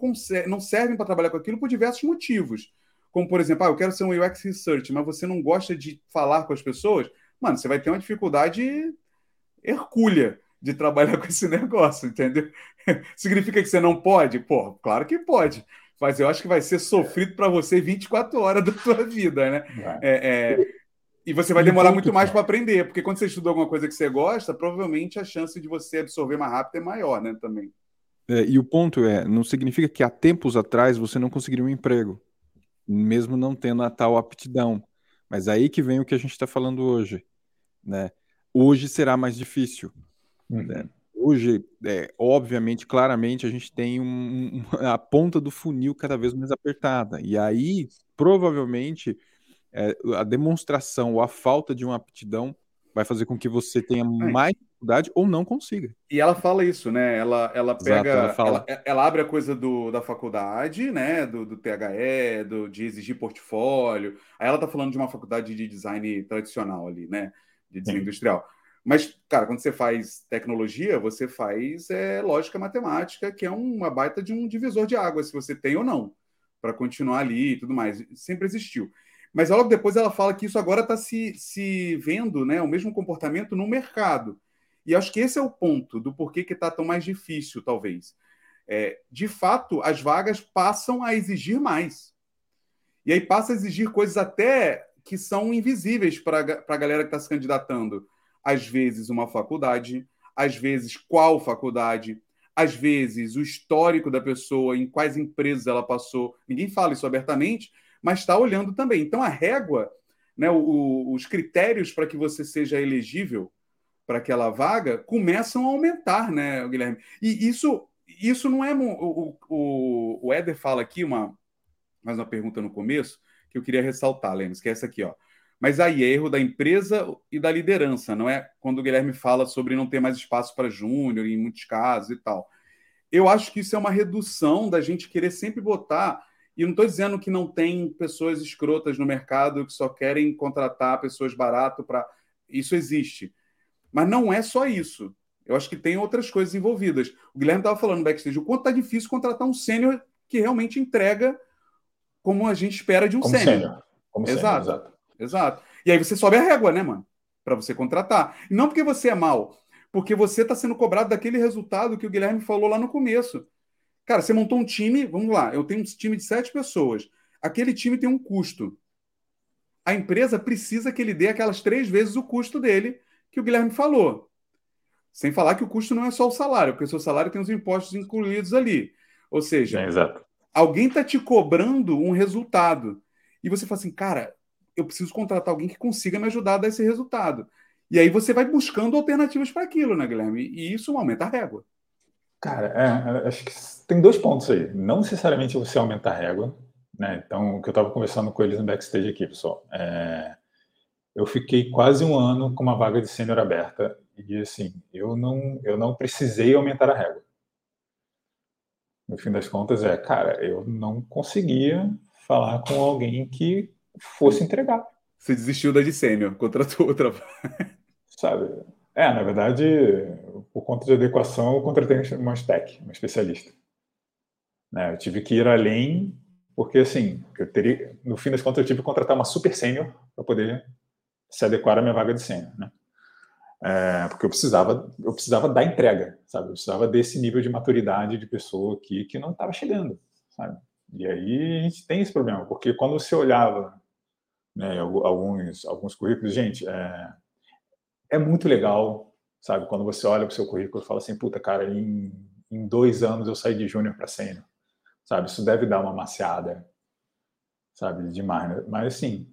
não servem para trabalhar com aquilo por diversos motivos. Como, por exemplo, ah, eu quero ser um UX Research, mas você não gosta de falar com as pessoas, mano, você vai ter uma dificuldade hercúlea de trabalhar com esse negócio, entendeu? Significa que você não pode? Pô, claro que pode. Mas eu acho que vai ser sofrido para você 24 horas da sua vida, né? É, é, e você vai demorar muito mais para aprender, porque quando você estuda alguma coisa que você gosta, provavelmente a chance de você absorver mais rápido é maior, né? Também. É, e o ponto é, não significa que há tempos atrás você não conseguiria um emprego, mesmo não tendo a tal aptidão. Mas aí que vem o que a gente está falando hoje, né? hoje será mais difícil. Uhum. Né? Hoje, é, obviamente, claramente, a gente tem um, um, a ponta do funil cada vez mais apertada. E aí, provavelmente, é, a demonstração ou a falta de uma aptidão vai fazer com que você tenha mais dificuldade ou não consiga. E ela fala isso, né? Ela, ela pega. Exato, ela, ela, ela, abre a coisa do, da faculdade, né? Do, do THE, do, de exigir portfólio. Aí ela tá falando de uma faculdade de design tradicional ali, né? de design industrial. Mas, cara, quando você faz tecnologia, você faz é, lógica matemática, que é uma baita de um divisor de água, se você tem ou não, para continuar ali e tudo mais. Sempre existiu. Mas logo depois ela fala que isso agora está se, se vendo, né, o mesmo comportamento no mercado. E acho que esse é o ponto do porquê que está tão mais difícil, talvez. É, de fato, as vagas passam a exigir mais. E aí passa a exigir coisas até que são invisíveis para a galera que está se candidatando. Às vezes, uma faculdade, às vezes, qual faculdade, às vezes, o histórico da pessoa, em quais empresas ela passou. Ninguém fala isso abertamente, mas está olhando também. Então, a régua, né, o, os critérios para que você seja elegível para aquela vaga começam a aumentar, né, Guilherme? E isso, isso não é. O, o, o Éder fala aqui, uma, mais uma pergunta no começo, que eu queria ressaltar, Lemos, que é essa aqui, ó. Mas aí é erro da empresa e da liderança, não é quando o Guilherme fala sobre não ter mais espaço para júnior em muitos casos e tal. Eu acho que isso é uma redução da gente querer sempre botar. E não estou dizendo que não tem pessoas escrotas no mercado que só querem contratar pessoas barato para. Isso existe. Mas não é só isso. Eu acho que tem outras coisas envolvidas. O Guilherme estava falando no backstage o quanto está difícil contratar um sênior que realmente entrega como a gente espera de um sênior. Como exato, sênior, exato. Exato. E aí você sobe a régua, né, mano? Para você contratar. E não porque você é mal, porque você está sendo cobrado daquele resultado que o Guilherme falou lá no começo. Cara, você montou um time, vamos lá, eu tenho um time de sete pessoas. Aquele time tem um custo. A empresa precisa que ele dê aquelas três vezes o custo dele que o Guilherme falou. Sem falar que o custo não é só o salário, porque o seu salário tem os impostos incluídos ali. Ou seja, é, exato alguém está te cobrando um resultado. E você fala assim, cara, eu preciso contratar alguém que consiga me ajudar a dar esse resultado. E aí você vai buscando alternativas para aquilo, né, Guilherme? E isso aumenta a régua. Cara, é, acho que tem dois pontos aí. Não necessariamente você aumenta a régua, né? Então, o que eu estava conversando com eles no backstage aqui, pessoal. É, eu fiquei quase um ano com uma vaga de sênior aberta e assim, eu não, eu não precisei aumentar a régua no fim das contas, é, cara, eu não conseguia falar com alguém que fosse entregar. Você desistiu da de sênior, contratou outra. Sabe? É, na verdade, por conta de adequação, eu contratei uma STEC, uma especialista. Né, eu tive que ir além, porque assim, eu teria, no fim das contas, eu tive que contratar uma super sênior para poder se adequar à minha vaga de sênior, né? É, porque eu precisava, eu precisava da entrega, sabe? Eu precisava desse nível de maturidade de pessoa aqui que não estava chegando, sabe? E aí a gente tem esse problema, porque quando você olhava né, alguns, alguns currículos, gente, é, é muito legal, sabe? Quando você olha para o seu currículo e fala assim, puta, cara, em, em dois anos eu saí de júnior para sênior. sabe? Isso deve dar uma maciada, sabe? Demais, né? Mas assim,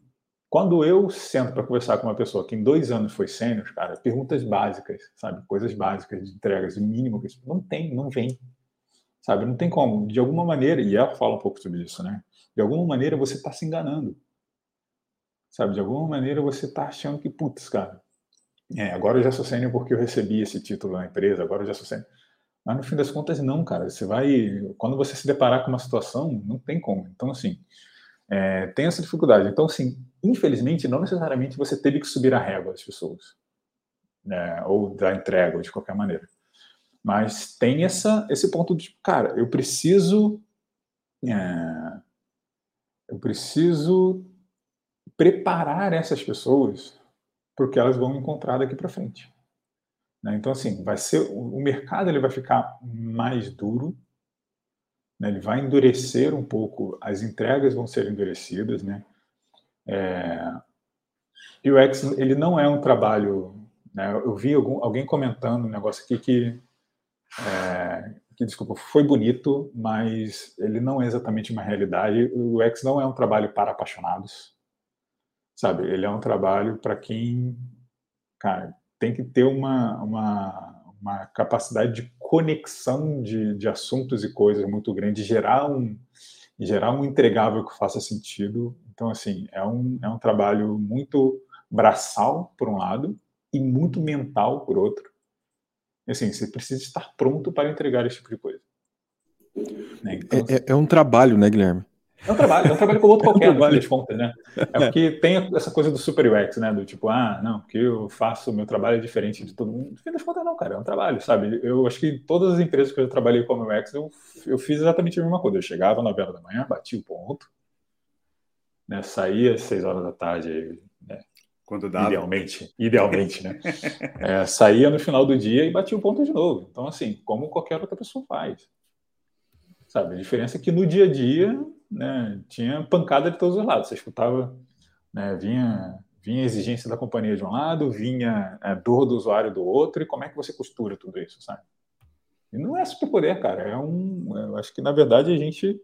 quando eu sento para conversar com uma pessoa que em dois anos foi sênior, cara, perguntas básicas, sabe? Coisas básicas de entregas, o mínimo que não tem, não vem, sabe? Não tem como. De alguma maneira, e ela fala um pouco sobre isso, né? De alguma maneira você está se enganando, sabe? De alguma maneira você está achando que, putz, cara, é, agora eu já sou sênior porque eu recebi esse título na empresa, agora eu já sou sênior. Mas no fim das contas, não, cara. Você vai. Quando você se deparar com uma situação, não tem como. Então, assim, é, tem essa dificuldade. Então, assim, infelizmente, não necessariamente você teve que subir a régua das pessoas, né, ou da entrega, de qualquer maneira. Mas tem essa, esse ponto de, cara, eu preciso. É, eu preciso preparar essas pessoas porque elas vão encontrar daqui para frente. Né? Então, assim, vai ser o mercado ele vai ficar mais duro, né? ele vai endurecer um pouco, as entregas vão ser endurecidas, né? É, UX ele não é um trabalho, né? Eu vi algum, alguém comentando um negócio aqui que, é, que desculpa, foi bonito, mas ele não é exatamente uma realidade. O UX não é um trabalho para apaixonados, sabe? Ele é um trabalho para quem, cara, tem que ter uma, uma, uma capacidade de conexão de, de assuntos e coisas muito grande, gerar um, gerar um entregável que faça sentido. Então, assim, é um, é um trabalho muito braçal, por um lado, e muito mental, por outro. Assim, você precisa estar pronto para entregar esse tipo de coisa. Né? Então, é, é, é um trabalho, né, Guilherme? É um trabalho, é um trabalho como outro qualquer, no fim das contas, né? É porque tem essa coisa do super UX, né? Do tipo, ah, não, porque eu faço, meu trabalho é diferente de todo mundo. No fim das contas, não, cara, é um trabalho, sabe? Eu acho que todas as empresas que eu trabalhei como UX, eu, eu fiz exatamente a mesma coisa. Eu chegava às 9 horas da manhã, batia o ponto, né? Saía às 6 horas da tarde, né? Quando dava. Idealmente, idealmente, né? é, saía no final do dia e batia o ponto de novo. Então, assim, como qualquer outra pessoa faz. Sabe? A diferença é que no dia a dia né, tinha pancada de todos os lados. Você escutava, né, vinha, vinha exigência da companhia de um lado, vinha a é, dor do usuário do outro, e como é que você costura tudo isso, sabe? E não é superpoder, cara. É um. Eu acho que, na verdade, a gente,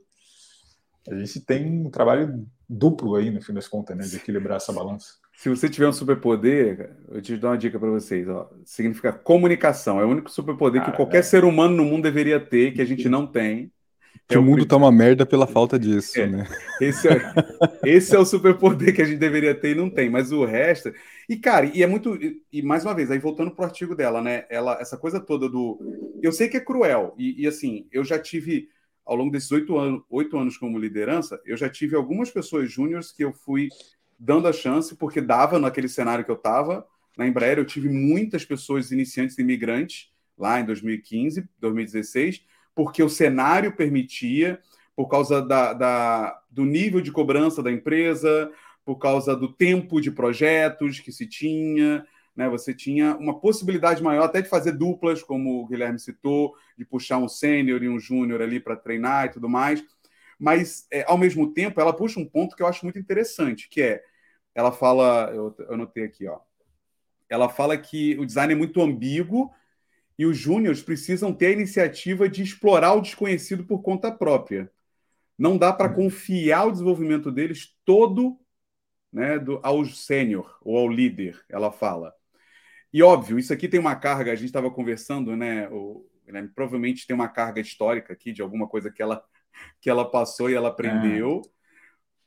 a gente tem um trabalho duplo aí, no fim das contas, né, de equilibrar essa balança. Se você tiver um superpoder, eu te dou uma dica para vocês. Ó, significa comunicação. É o único superpoder que qualquer é. ser humano no mundo deveria ter, que a gente não tem. Que é o mundo tá uma merda pela falta disso, é, né? Esse é, esse é o superpoder que a gente deveria ter e não tem, mas o resto. E, cara, e é muito. E mais uma vez, aí voltando pro artigo dela, né? Ela, essa coisa toda do. Eu sei que é cruel, e, e assim, eu já tive, ao longo desses oito anos, oito anos como liderança, eu já tive algumas pessoas júniores que eu fui dando a chance, porque dava naquele cenário que eu tava. Na Embraer, eu tive muitas pessoas iniciantes imigrantes lá em 2015, 2016 porque o cenário permitia, por causa da, da, do nível de cobrança da empresa, por causa do tempo de projetos que se tinha. Né? Você tinha uma possibilidade maior até de fazer duplas, como o Guilherme citou, de puxar um sênior e um júnior ali para treinar e tudo mais. Mas, é, ao mesmo tempo, ela puxa um ponto que eu acho muito interessante, que é, ela fala, eu, anotei aqui, ó, ela fala que o design é muito ambíguo e os júniores precisam ter a iniciativa de explorar o desconhecido por conta própria. Não dá para confiar o desenvolvimento deles todo né, do, ao sênior ou ao líder, ela fala. E óbvio, isso aqui tem uma carga, a gente estava conversando, né, o, né, provavelmente tem uma carga histórica aqui de alguma coisa que ela, que ela passou e ela aprendeu, é.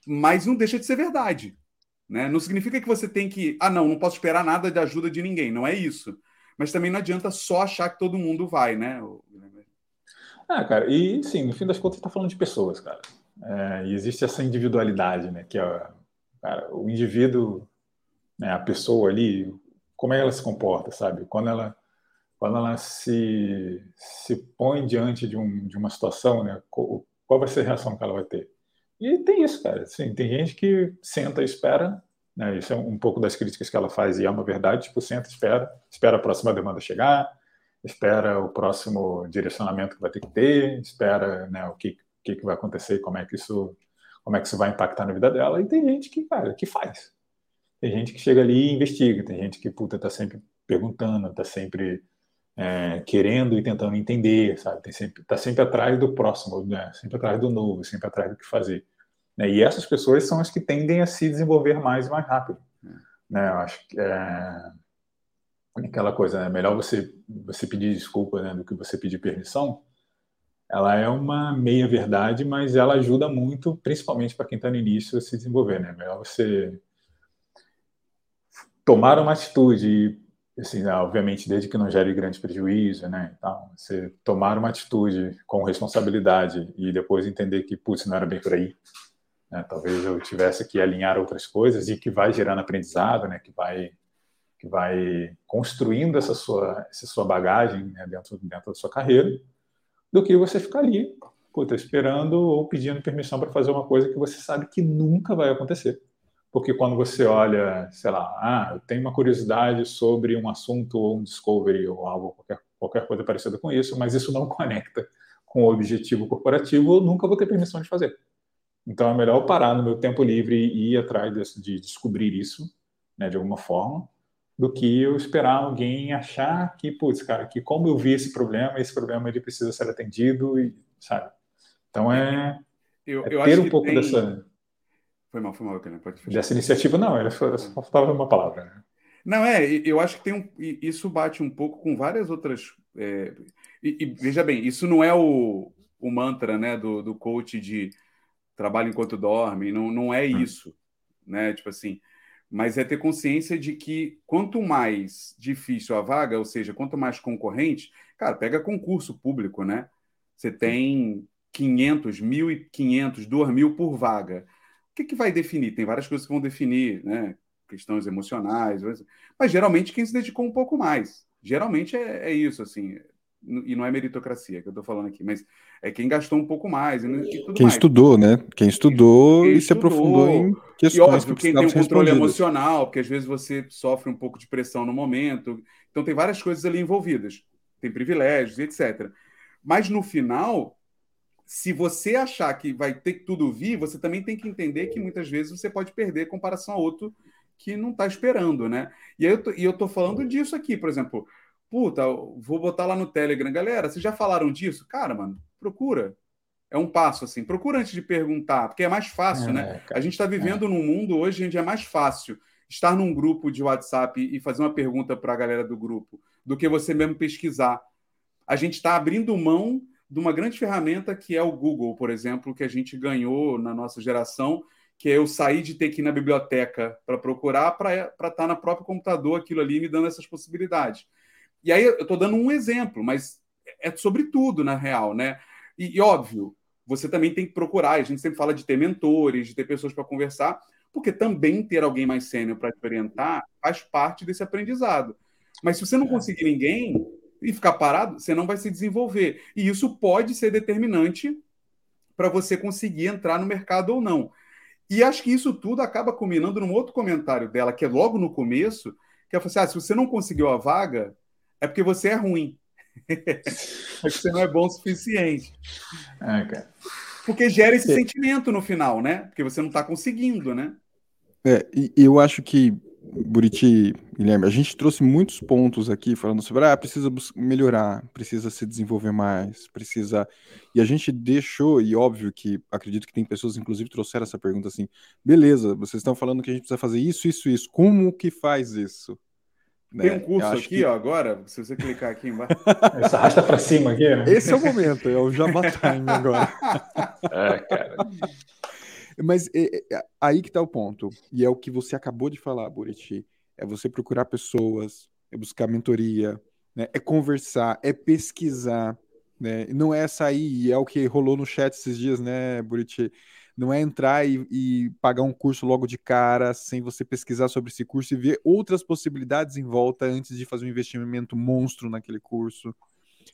mas não deixa de ser verdade. Né? Não significa que você tem que. Ah, não, não posso esperar nada de ajuda de ninguém. Não é isso. Mas também não adianta só achar que todo mundo vai, né? Ah, cara, e sim, no fim das contas, está falando de pessoas, cara. É, e existe essa individualidade, né? Que é, cara, o indivíduo, né, a pessoa ali, como é que ela se comporta, sabe? Quando ela, quando ela se, se põe diante de, um, de uma situação, né? Qual, vai ser a reação que ela vai ter? E tem isso, cara. Assim, tem gente que senta e espera né? Isso é um pouco das críticas que ela faz e é uma verdade. Tipo, senta, espera, espera a próxima demanda chegar, espera o próximo direcionamento que vai ter que ter, espera né, o que, que, que vai acontecer, como é que isso como é que isso vai impactar na vida dela. E tem gente que, cara, que faz. Tem gente que chega ali e investiga, tem gente que, puta, tá sempre perguntando, tá sempre é, querendo e tentando entender, sabe? Tem sempre, tá sempre atrás do próximo, né? Sempre atrás do novo, sempre atrás do que fazer. Né? E essas pessoas são as que tendem a se desenvolver mais e mais rápido. Né? Eu acho que é aquela coisa, né? melhor você você pedir desculpa né, do que você pedir permissão. Ela é uma meia verdade, mas ela ajuda muito, principalmente para quem está no início, a se desenvolver. Né? Melhor você tomar uma atitude assim, né, obviamente, desde que não gere grande prejuízo, né? Então, você tomar uma atitude com responsabilidade e depois entender que, putz, não era bem por aí. Né? Talvez eu tivesse que alinhar outras coisas e que vai gerando aprendizado, né? Que vai que vai construindo essa sua essa sua bagagem né? dentro dentro da sua carreira, do que você ficar ali, puta, esperando ou pedindo permissão para fazer uma coisa que você sabe que nunca vai acontecer porque quando você olha, sei lá, ah, eu tenho uma curiosidade sobre um assunto ou um discovery ou algo, qualquer, qualquer coisa parecida com isso, mas isso não conecta com o objetivo corporativo, eu nunca vou ter permissão de fazer. Então é melhor parar no meu tempo livre e ir atrás de, de descobrir isso, né, de alguma forma, do que eu esperar alguém achar que, putz, cara, que como eu vi esse problema, esse problema ele precisa ser atendido, e, sabe? Então é, eu, é eu ter um pouco tem... dessa foi mal, foi mal, Karen, pode fechar. Dessa iniciativa, não, era só, só faltava uma palavra. Né? Não, é, eu acho que tem um, isso bate um pouco com várias outras. É, e, e, veja bem, isso não é o, o mantra né, do, do coach de trabalho enquanto dorme, não, não é hum. isso, né? Tipo assim, mas é ter consciência de que quanto mais difícil a vaga, ou seja, quanto mais concorrente, cara, pega concurso público, né? Você tem 500, 1.500, 2.000 por vaga que, que vai definir? Tem várias coisas que vão definir, né? Questões emocionais, mas geralmente quem se dedicou um pouco mais. Geralmente é, é isso, assim. E não é meritocracia que eu estou falando aqui, mas é quem gastou um pouco mais. quem mais. estudou, né? Quem estudou quem, e se aprofundou em questões. E óbvio, que quem tem um controle emocional, porque às vezes você sofre um pouco de pressão no momento. Então tem várias coisas ali envolvidas. Tem privilégios, etc. Mas no final, se você achar que vai ter que tudo vir, você também tem que entender que muitas vezes você pode perder em comparação a outro que não está esperando, né? E eu tô, e eu tô falando disso aqui, por exemplo, puta, vou botar lá no Telegram, galera, vocês já falaram disso? Cara, mano, procura. É um passo assim, procura antes de perguntar, porque é mais fácil, é, né? Cara, a gente está vivendo é. num mundo hoje onde é mais fácil estar num grupo de WhatsApp e fazer uma pergunta para a galera do grupo do que você mesmo pesquisar. A gente está abrindo mão de uma grande ferramenta que é o Google, por exemplo, que a gente ganhou na nossa geração, que é eu sair de ter que ir na biblioteca para procurar, para estar tá no próprio computador aquilo ali me dando essas possibilidades. E aí eu estou dando um exemplo, mas é sobre tudo, na real, né? E, e, óbvio, você também tem que procurar, a gente sempre fala de ter mentores, de ter pessoas para conversar, porque também ter alguém mais sênior para te orientar faz parte desse aprendizado. Mas se você não é. conseguir ninguém, e ficar parado, você não vai se desenvolver. E isso pode ser determinante para você conseguir entrar no mercado ou não. E acho que isso tudo acaba culminando num outro comentário dela, que é logo no começo, que ela falou assim: ah, se você não conseguiu a vaga, é porque você é ruim. é que você não é bom o suficiente. É, cara. Porque gera esse é. sentimento no final, né? Porque você não está conseguindo, né? É, e eu acho que Buriti, Guilherme, a gente trouxe muitos pontos aqui falando sobre, ah, precisa melhorar, precisa se desenvolver mais, precisa. E a gente deixou, e óbvio que acredito que tem pessoas, inclusive, trouxeram essa pergunta assim: beleza, vocês estão falando que a gente precisa fazer isso, isso, isso, como que faz isso? Tem né? um curso aqui, que... ó, agora, se você clicar aqui embaixo. Essa arrasta para cima aqui. Né? Esse é o momento, é o Jabba Time agora. é, cara. Mas é, é, aí que tá o ponto. E é o que você acabou de falar, Buriti. É você procurar pessoas, é buscar mentoria, né? é conversar, é pesquisar. Né? Não é sair, é o que rolou no chat esses dias, né, Buriti? Não é entrar e, e, pagar um curso logo de cara, sem você pesquisar sobre esse curso e ver outras possibilidades em volta antes de fazer um investimento monstro naquele curso.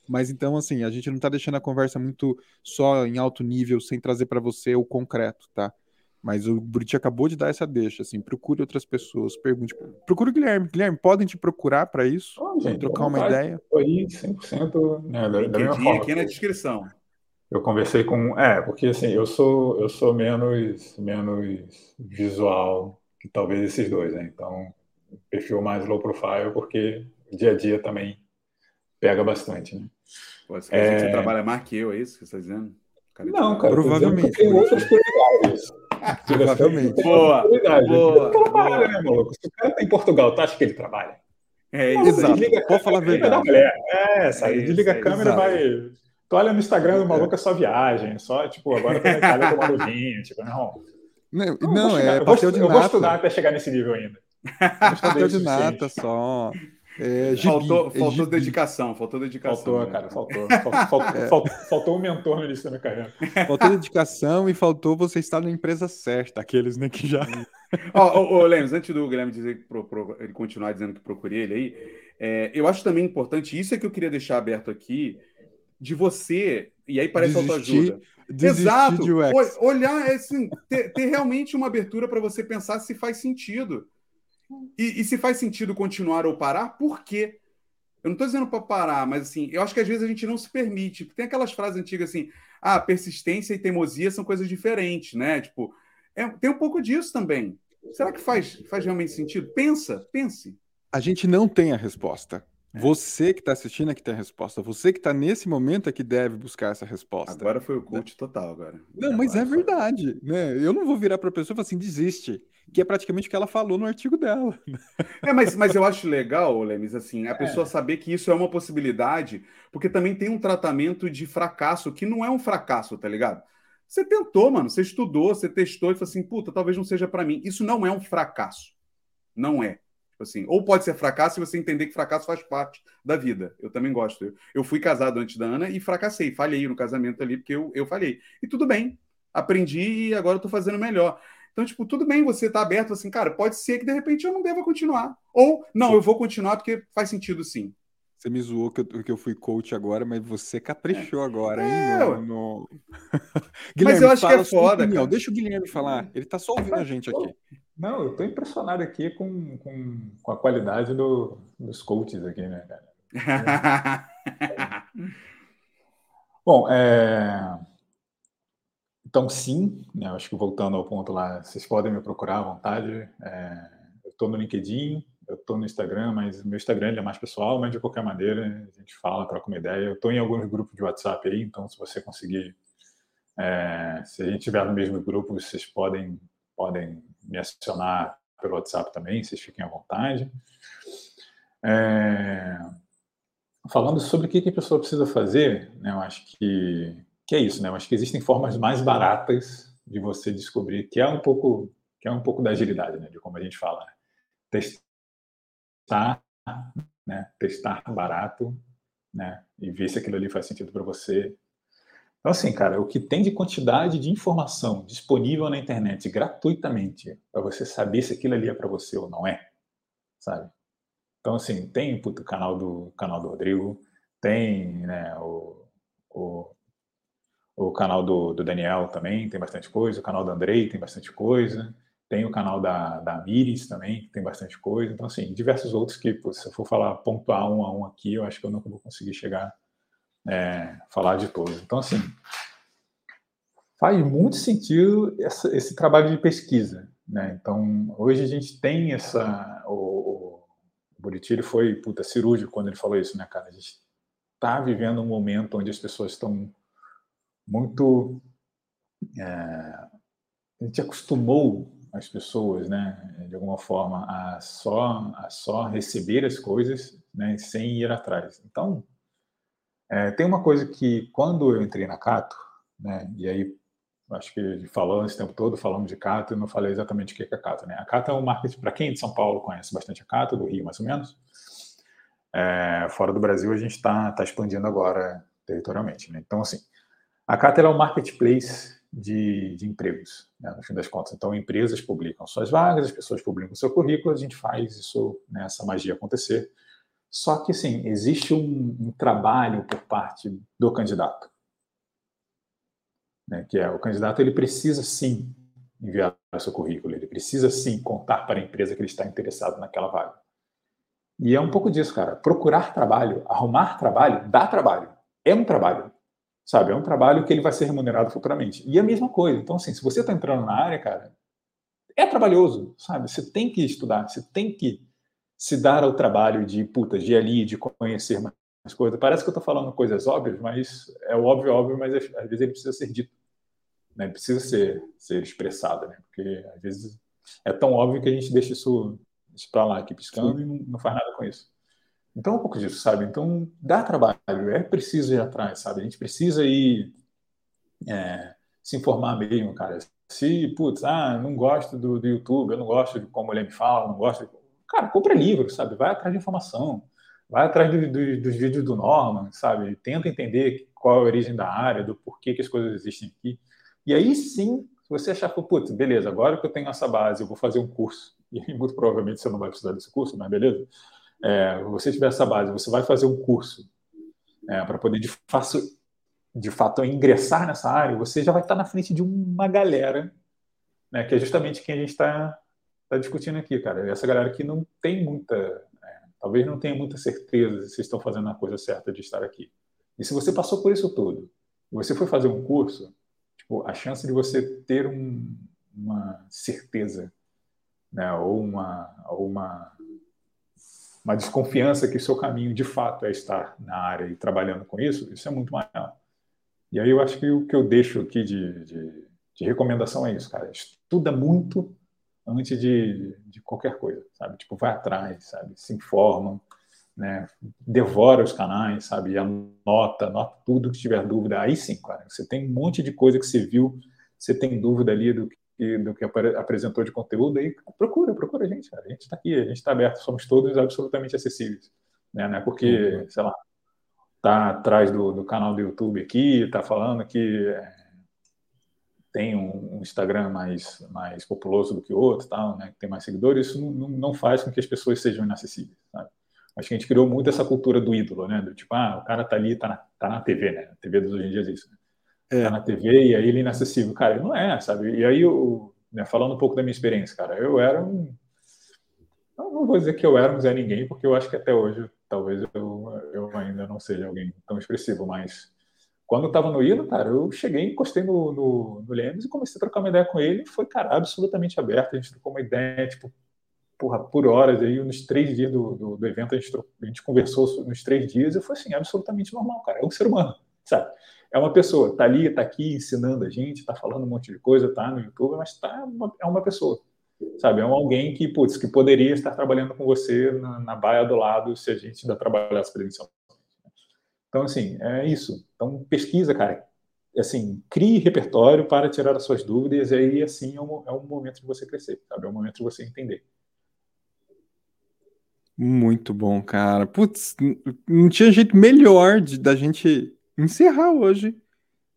Mas então, assim, a gente não está deixando a conversa muito só em alto nível, sem trazer para você o concreto, tá? Mas o Buriti acabou de dar essa deixa, assim, procure outras pessoas, pergunte. Procure o Guilherme. Guilherme, podem te procurar para isso? Oh, gente, trocar uma ideia? Aí, 100% né, da, da minha forma. aqui na descrição. Eu conversei com... É, porque assim, eu sou, eu sou menos, menos visual que talvez esses dois, né? Então, perfil mais low profile, porque dia a dia também pega bastante, né? Pô, você, é... você trabalha mais que eu, é isso que você está dizendo? Cara, não, cara, provavelmente. Tem outras prioridades. Provavelmente. Boa, boa. Trabalha, né, maluco? Se o cara tá em Portugal, tu acha que ele trabalha? É, exato. Desliga Pode falar a verdade. É, sabe? É desliga a câmera e vai. Tu olha no Instagram do maluco é só viagem, só, tipo, agora tô na Itália tomando vinho, tipo, não. Não, não, não é eu vou, de nata. Eu vou estudar até chegar nesse nível ainda. Pastel de nata só. É, faltou, é faltou dedicação, faltou dedicação. Faltou, né? cara, faltou. Faltou, é. faltou, faltou, um mentor no início da minha carreira. Faltou dedicação e faltou você estar na empresa certa, aqueles né, que já. Ó, oh, oh, Lemos, antes do Guilherme dizer que pro, pro, ele continuar dizendo que procure ele aí, é, eu acho também importante, isso é que eu queria deixar aberto aqui, de você, e aí parece autoajuda. Exato. De olhar, é assim, ter, ter realmente uma abertura para você pensar se faz sentido. E, e, se faz sentido continuar ou parar, por quê? Eu não estou dizendo para parar, mas assim, eu acho que às vezes a gente não se permite. Tem aquelas frases antigas assim, ah, persistência e teimosia são coisas diferentes, né? Tipo, é, tem um pouco disso também. Será que faz, faz realmente sentido? Pensa, pense. A gente não tem a resposta. É. Você que está assistindo é que tem a resposta. Você que está nesse momento é que deve buscar essa resposta. Agora foi o coach total agora. Não, mas é verdade, né? Eu não vou virar para a pessoa e falar assim, desiste, que é praticamente o que ela falou no artigo dela. É, mas, mas eu acho legal, Lemes, assim, a é. pessoa saber que isso é uma possibilidade, porque também tem um tratamento de fracasso que não é um fracasso, tá ligado? Você tentou, mano, você estudou, você testou e falou assim, puta, talvez não seja para mim. Isso não é um fracasso. Não é. Tipo assim, ou pode ser fracasso se você entender que fracasso faz parte da vida. Eu também gosto. Eu, eu fui casado antes da Ana e fracassei, falhei no casamento ali, porque eu, eu falhei. E tudo bem, aprendi e agora eu tô fazendo melhor. Então, tipo, tudo bem você tá aberto assim, cara, pode ser que de repente eu não deva continuar. Ou, não, eu vou continuar porque faz sentido sim. Você me zoou que eu, que eu fui coach agora, mas você caprichou é. agora, hein? É, no, no... Guilherme, mas eu acho que é foda, cara. Deixa o Guilherme falar. Ele tá só ouvindo a gente aqui. Não, eu tô impressionado aqui com, com, com a qualidade do, dos coaches aqui, né, cara? Bom, é... então sim, né, acho que voltando ao ponto lá, vocês podem me procurar à vontade. É... Eu estou no LinkedIn, eu estou no Instagram, mas meu Instagram é mais pessoal, mas de qualquer maneira a gente fala, troca uma ideia. Eu estou em alguns grupos de WhatsApp aí, então se você conseguir, é... se a gente estiver no mesmo grupo, vocês podem podem me acionar pelo WhatsApp também, vocês fiquem à vontade. É, falando sobre o que a pessoa precisa fazer, né, eu acho que, que é isso, né? Eu acho que existem formas mais baratas de você descobrir que é um pouco que é um pouco da agilidade, né, de como a gente fala, né? testar, né, testar barato, né, e ver se aquilo ali faz sentido para você então, assim, cara, o que tem de quantidade de informação disponível na internet gratuitamente para você saber se aquilo ali é para você ou não é, sabe? Então, assim, tem o canal do canal do Rodrigo, tem né, o, o, o canal do, do, Daniel também, tem bastante coisa, o canal do Andrei tem bastante coisa, tem o canal da, da Miris também, que tem bastante coisa. Então, assim, diversos outros que, se eu for falar pontuar um a um aqui, eu acho que eu nunca vou conseguir chegar é, falar de todos. Então, assim, faz muito sentido essa, esse trabalho de pesquisa. Né? Então, hoje a gente tem essa. O, o Buriti foi puta, cirúrgico quando ele falou isso, né, cara? A gente está vivendo um momento onde as pessoas estão muito. É, a gente acostumou as pessoas, né, de alguma forma, a só, a só receber as coisas né, sem ir atrás. Então, é, tem uma coisa que, quando eu entrei na Cato, né, e aí acho que falando esse tempo todo, falamos de Cato, e não falei exatamente o que é a Cato. Né? A Cato é um marketing, para quem é de São Paulo conhece bastante a Cato, do Rio mais ou menos. É, fora do Brasil, a gente está tá expandindo agora territorialmente. Né? Então, assim, a Cato é um marketplace de, de empregos, né, no fim das contas. Então, empresas publicam suas vagas, as pessoas publicam seu currículo, a gente faz isso, né, essa magia acontecer. Só que, sim, existe um, um trabalho por parte do candidato. Né, que é, o candidato ele precisa, sim, enviar o seu currículo, ele precisa, sim, contar para a empresa que ele está interessado naquela vaga. E é um pouco disso, cara. Procurar trabalho, arrumar trabalho, dá trabalho. É um trabalho, sabe? É um trabalho que ele vai ser remunerado futuramente. E a mesma coisa. Então, assim, se você está entrando na área, cara, é trabalhoso, sabe? Você tem que estudar, você tem que se dar ao trabalho de, puta, de ali, de conhecer as coisas. Parece que eu estou falando coisas óbvias, mas é óbvio, óbvio, mas às vezes ele precisa ser dito. Né? Precisa ser, ser expressado, né? Porque às vezes é tão óbvio que a gente deixa isso, isso para lá aqui piscando Sim. e não, não, faz nada com isso. Então, é um pouco disso, sabe? Então, dá trabalho, é preciso ir atrás, sabe? A gente precisa ir é, se informar mesmo, cara. Se, putz, ah, não gosto do, do YouTube, eu não gosto de como ele me fala, não gosto. De... Cara, compra livro, sabe? Vai atrás de informação vai atrás do, do, dos vídeos do Norman, sabe? Tenta entender qual é a origem da área, do porquê que as coisas existem aqui. E aí sim, se você achar, putz, beleza, agora que eu tenho essa base, eu vou fazer um curso. E muito provavelmente você não vai precisar desse curso, mas beleza. É, você tiver essa base, você vai fazer um curso é, para poder de, fato, de fato ingressar nessa área, você já vai estar na frente de uma galera, né, que é justamente quem a gente está tá discutindo aqui, cara. Essa galera que não tem muita talvez não tenha muita certeza se estão fazendo a coisa certa de estar aqui. E se você passou por isso tudo, você foi fazer um curso, tipo, a chance de você ter um, uma certeza, né, ou uma, ou uma, uma desconfiança que o seu caminho de fato é estar na área e trabalhando com isso, isso é muito maior. E aí eu acho que o que eu deixo aqui de, de, de recomendação é isso, cara. Estuda muito antes de, de qualquer coisa, sabe? Tipo, vai atrás, sabe? Se informa, né? Devora os canais, sabe? Anota, anota tudo que tiver dúvida. Aí sim, cara, você tem um monte de coisa que você viu, você tem dúvida ali do que, do que apresentou de conteúdo, aí procura, procura a gente, cara. A gente está aqui, a gente está aberto, somos todos absolutamente acessíveis, né? Não é porque, uhum. sei lá, tá atrás do, do canal do YouTube aqui, tá falando que é, tem um, Instagram mais, mais populoso do que o outro, tal, né, que tem mais seguidores, isso não, não faz com que as pessoas sejam inacessíveis. Sabe? Acho que a gente criou muito essa cultura do ídolo, né? Do tipo, ah, o cara tá ali, tá na, tá na TV, né? A TV dos hoje em dia é isso. Né? É. Tá na TV e aí ele é inacessível. Cara, não é, sabe? E aí, eu, né, falando um pouco da minha experiência, cara, eu era um. Eu não vou dizer que eu era um Zé Ninguém, porque eu acho que até hoje talvez eu, eu ainda não seja alguém tão expressivo, mas quando eu estava no Ilo, cara, eu cheguei, encostei no, no, no Lemes e comecei a trocar uma ideia com ele. Foi, cara, absolutamente aberto. A gente trocou uma ideia, tipo, porra, por horas. Aí, nos três dias do, do, do evento, a gente, a gente conversou nos três dias. E foi, assim, absolutamente normal, cara. É um ser humano, sabe? É uma pessoa, tá ali, tá aqui ensinando a gente, tá falando um monte de coisa, tá no YouTube, mas tá uma, é uma pessoa, sabe? É um alguém que, putz, que poderia estar trabalhando com você na, na baia do lado se a gente ainda trabalhasse presencialmente. Então, assim, é isso. Então, pesquisa, cara. Assim, crie repertório para tirar as suas dúvidas, e aí, assim, é um, é um momento de você crescer, sabe? É um momento de você entender. Muito bom, cara. Putz, não tinha jeito melhor de, da gente encerrar hoje,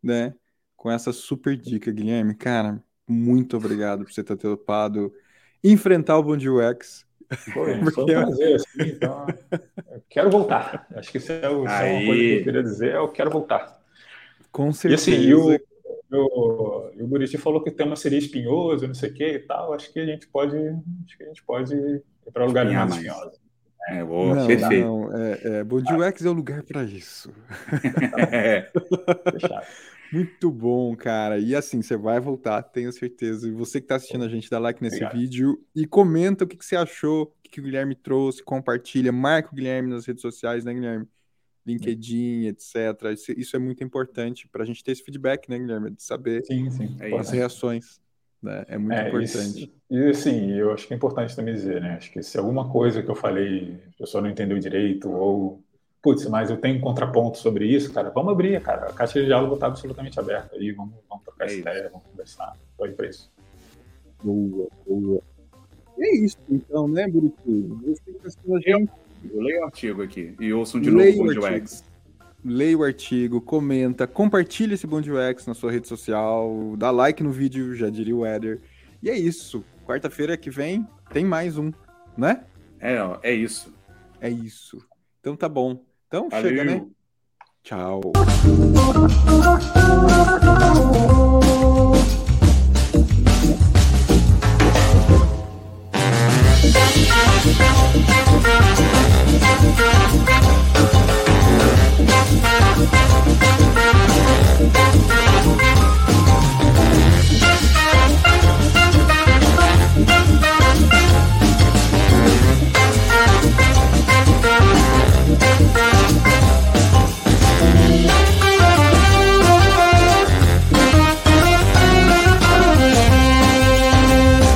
né? Com essa super dica, Guilherme. Cara, muito obrigado por você ter topado enfrentar o Bond UX foi, Porque... foi um prazer, assim, então quero voltar. Acho que isso é, o, é, uma coisa que eu queria dizer, eu quero voltar. Com certeza. E assim, e o, o, o Buriti falou que o tema seria espinhoso, não sei o que e tal, acho que a gente pode, acho que a gente pode ir para lugares mais espinhosos. É, boa, não, perfeito. Não, é, é, Bom Dia UX é o lugar para isso. é. Fechado. Muito bom, cara. E assim, você vai voltar, tenho certeza. E você que está assistindo a gente, dá like nesse Obrigado. vídeo e comenta o que, que você achou, o que, que, o Guilherme trouxe, compartilha, marca o Guilherme nas redes sociais, né, Guilherme? LinkedIn, etc. Isso, isso é muito importante para a gente ter esse feedback, né, Guilherme? De saber sim, sim. as reações. Né? É muito é, importante. Isso, e assim, eu acho que é importante também dizer, né? Acho que se alguma coisa que eu falei, a pessoa não entendeu direito, ou putz, mas eu tenho um contraponto sobre isso, cara, vamos abrir, cara. A caixa de diálogo está absolutamente aberta aí, vamos, vamos trocar é ideia, vamos conversar. Pode para isso. Boa, boa. E é isso, então, né, Buriti? Eu, eu leio o artigo aqui e ouçam de leio novo o Bond UX. Leia o artigo, comenta, compartilha esse Bond UX na sua rede social, dá like no vídeo, já diria o Éder. E é isso. Quarta-feira que vem tem mais um, né? É, é isso. É isso. Então tá bom. Então, Valeu. chega, né? Tchau.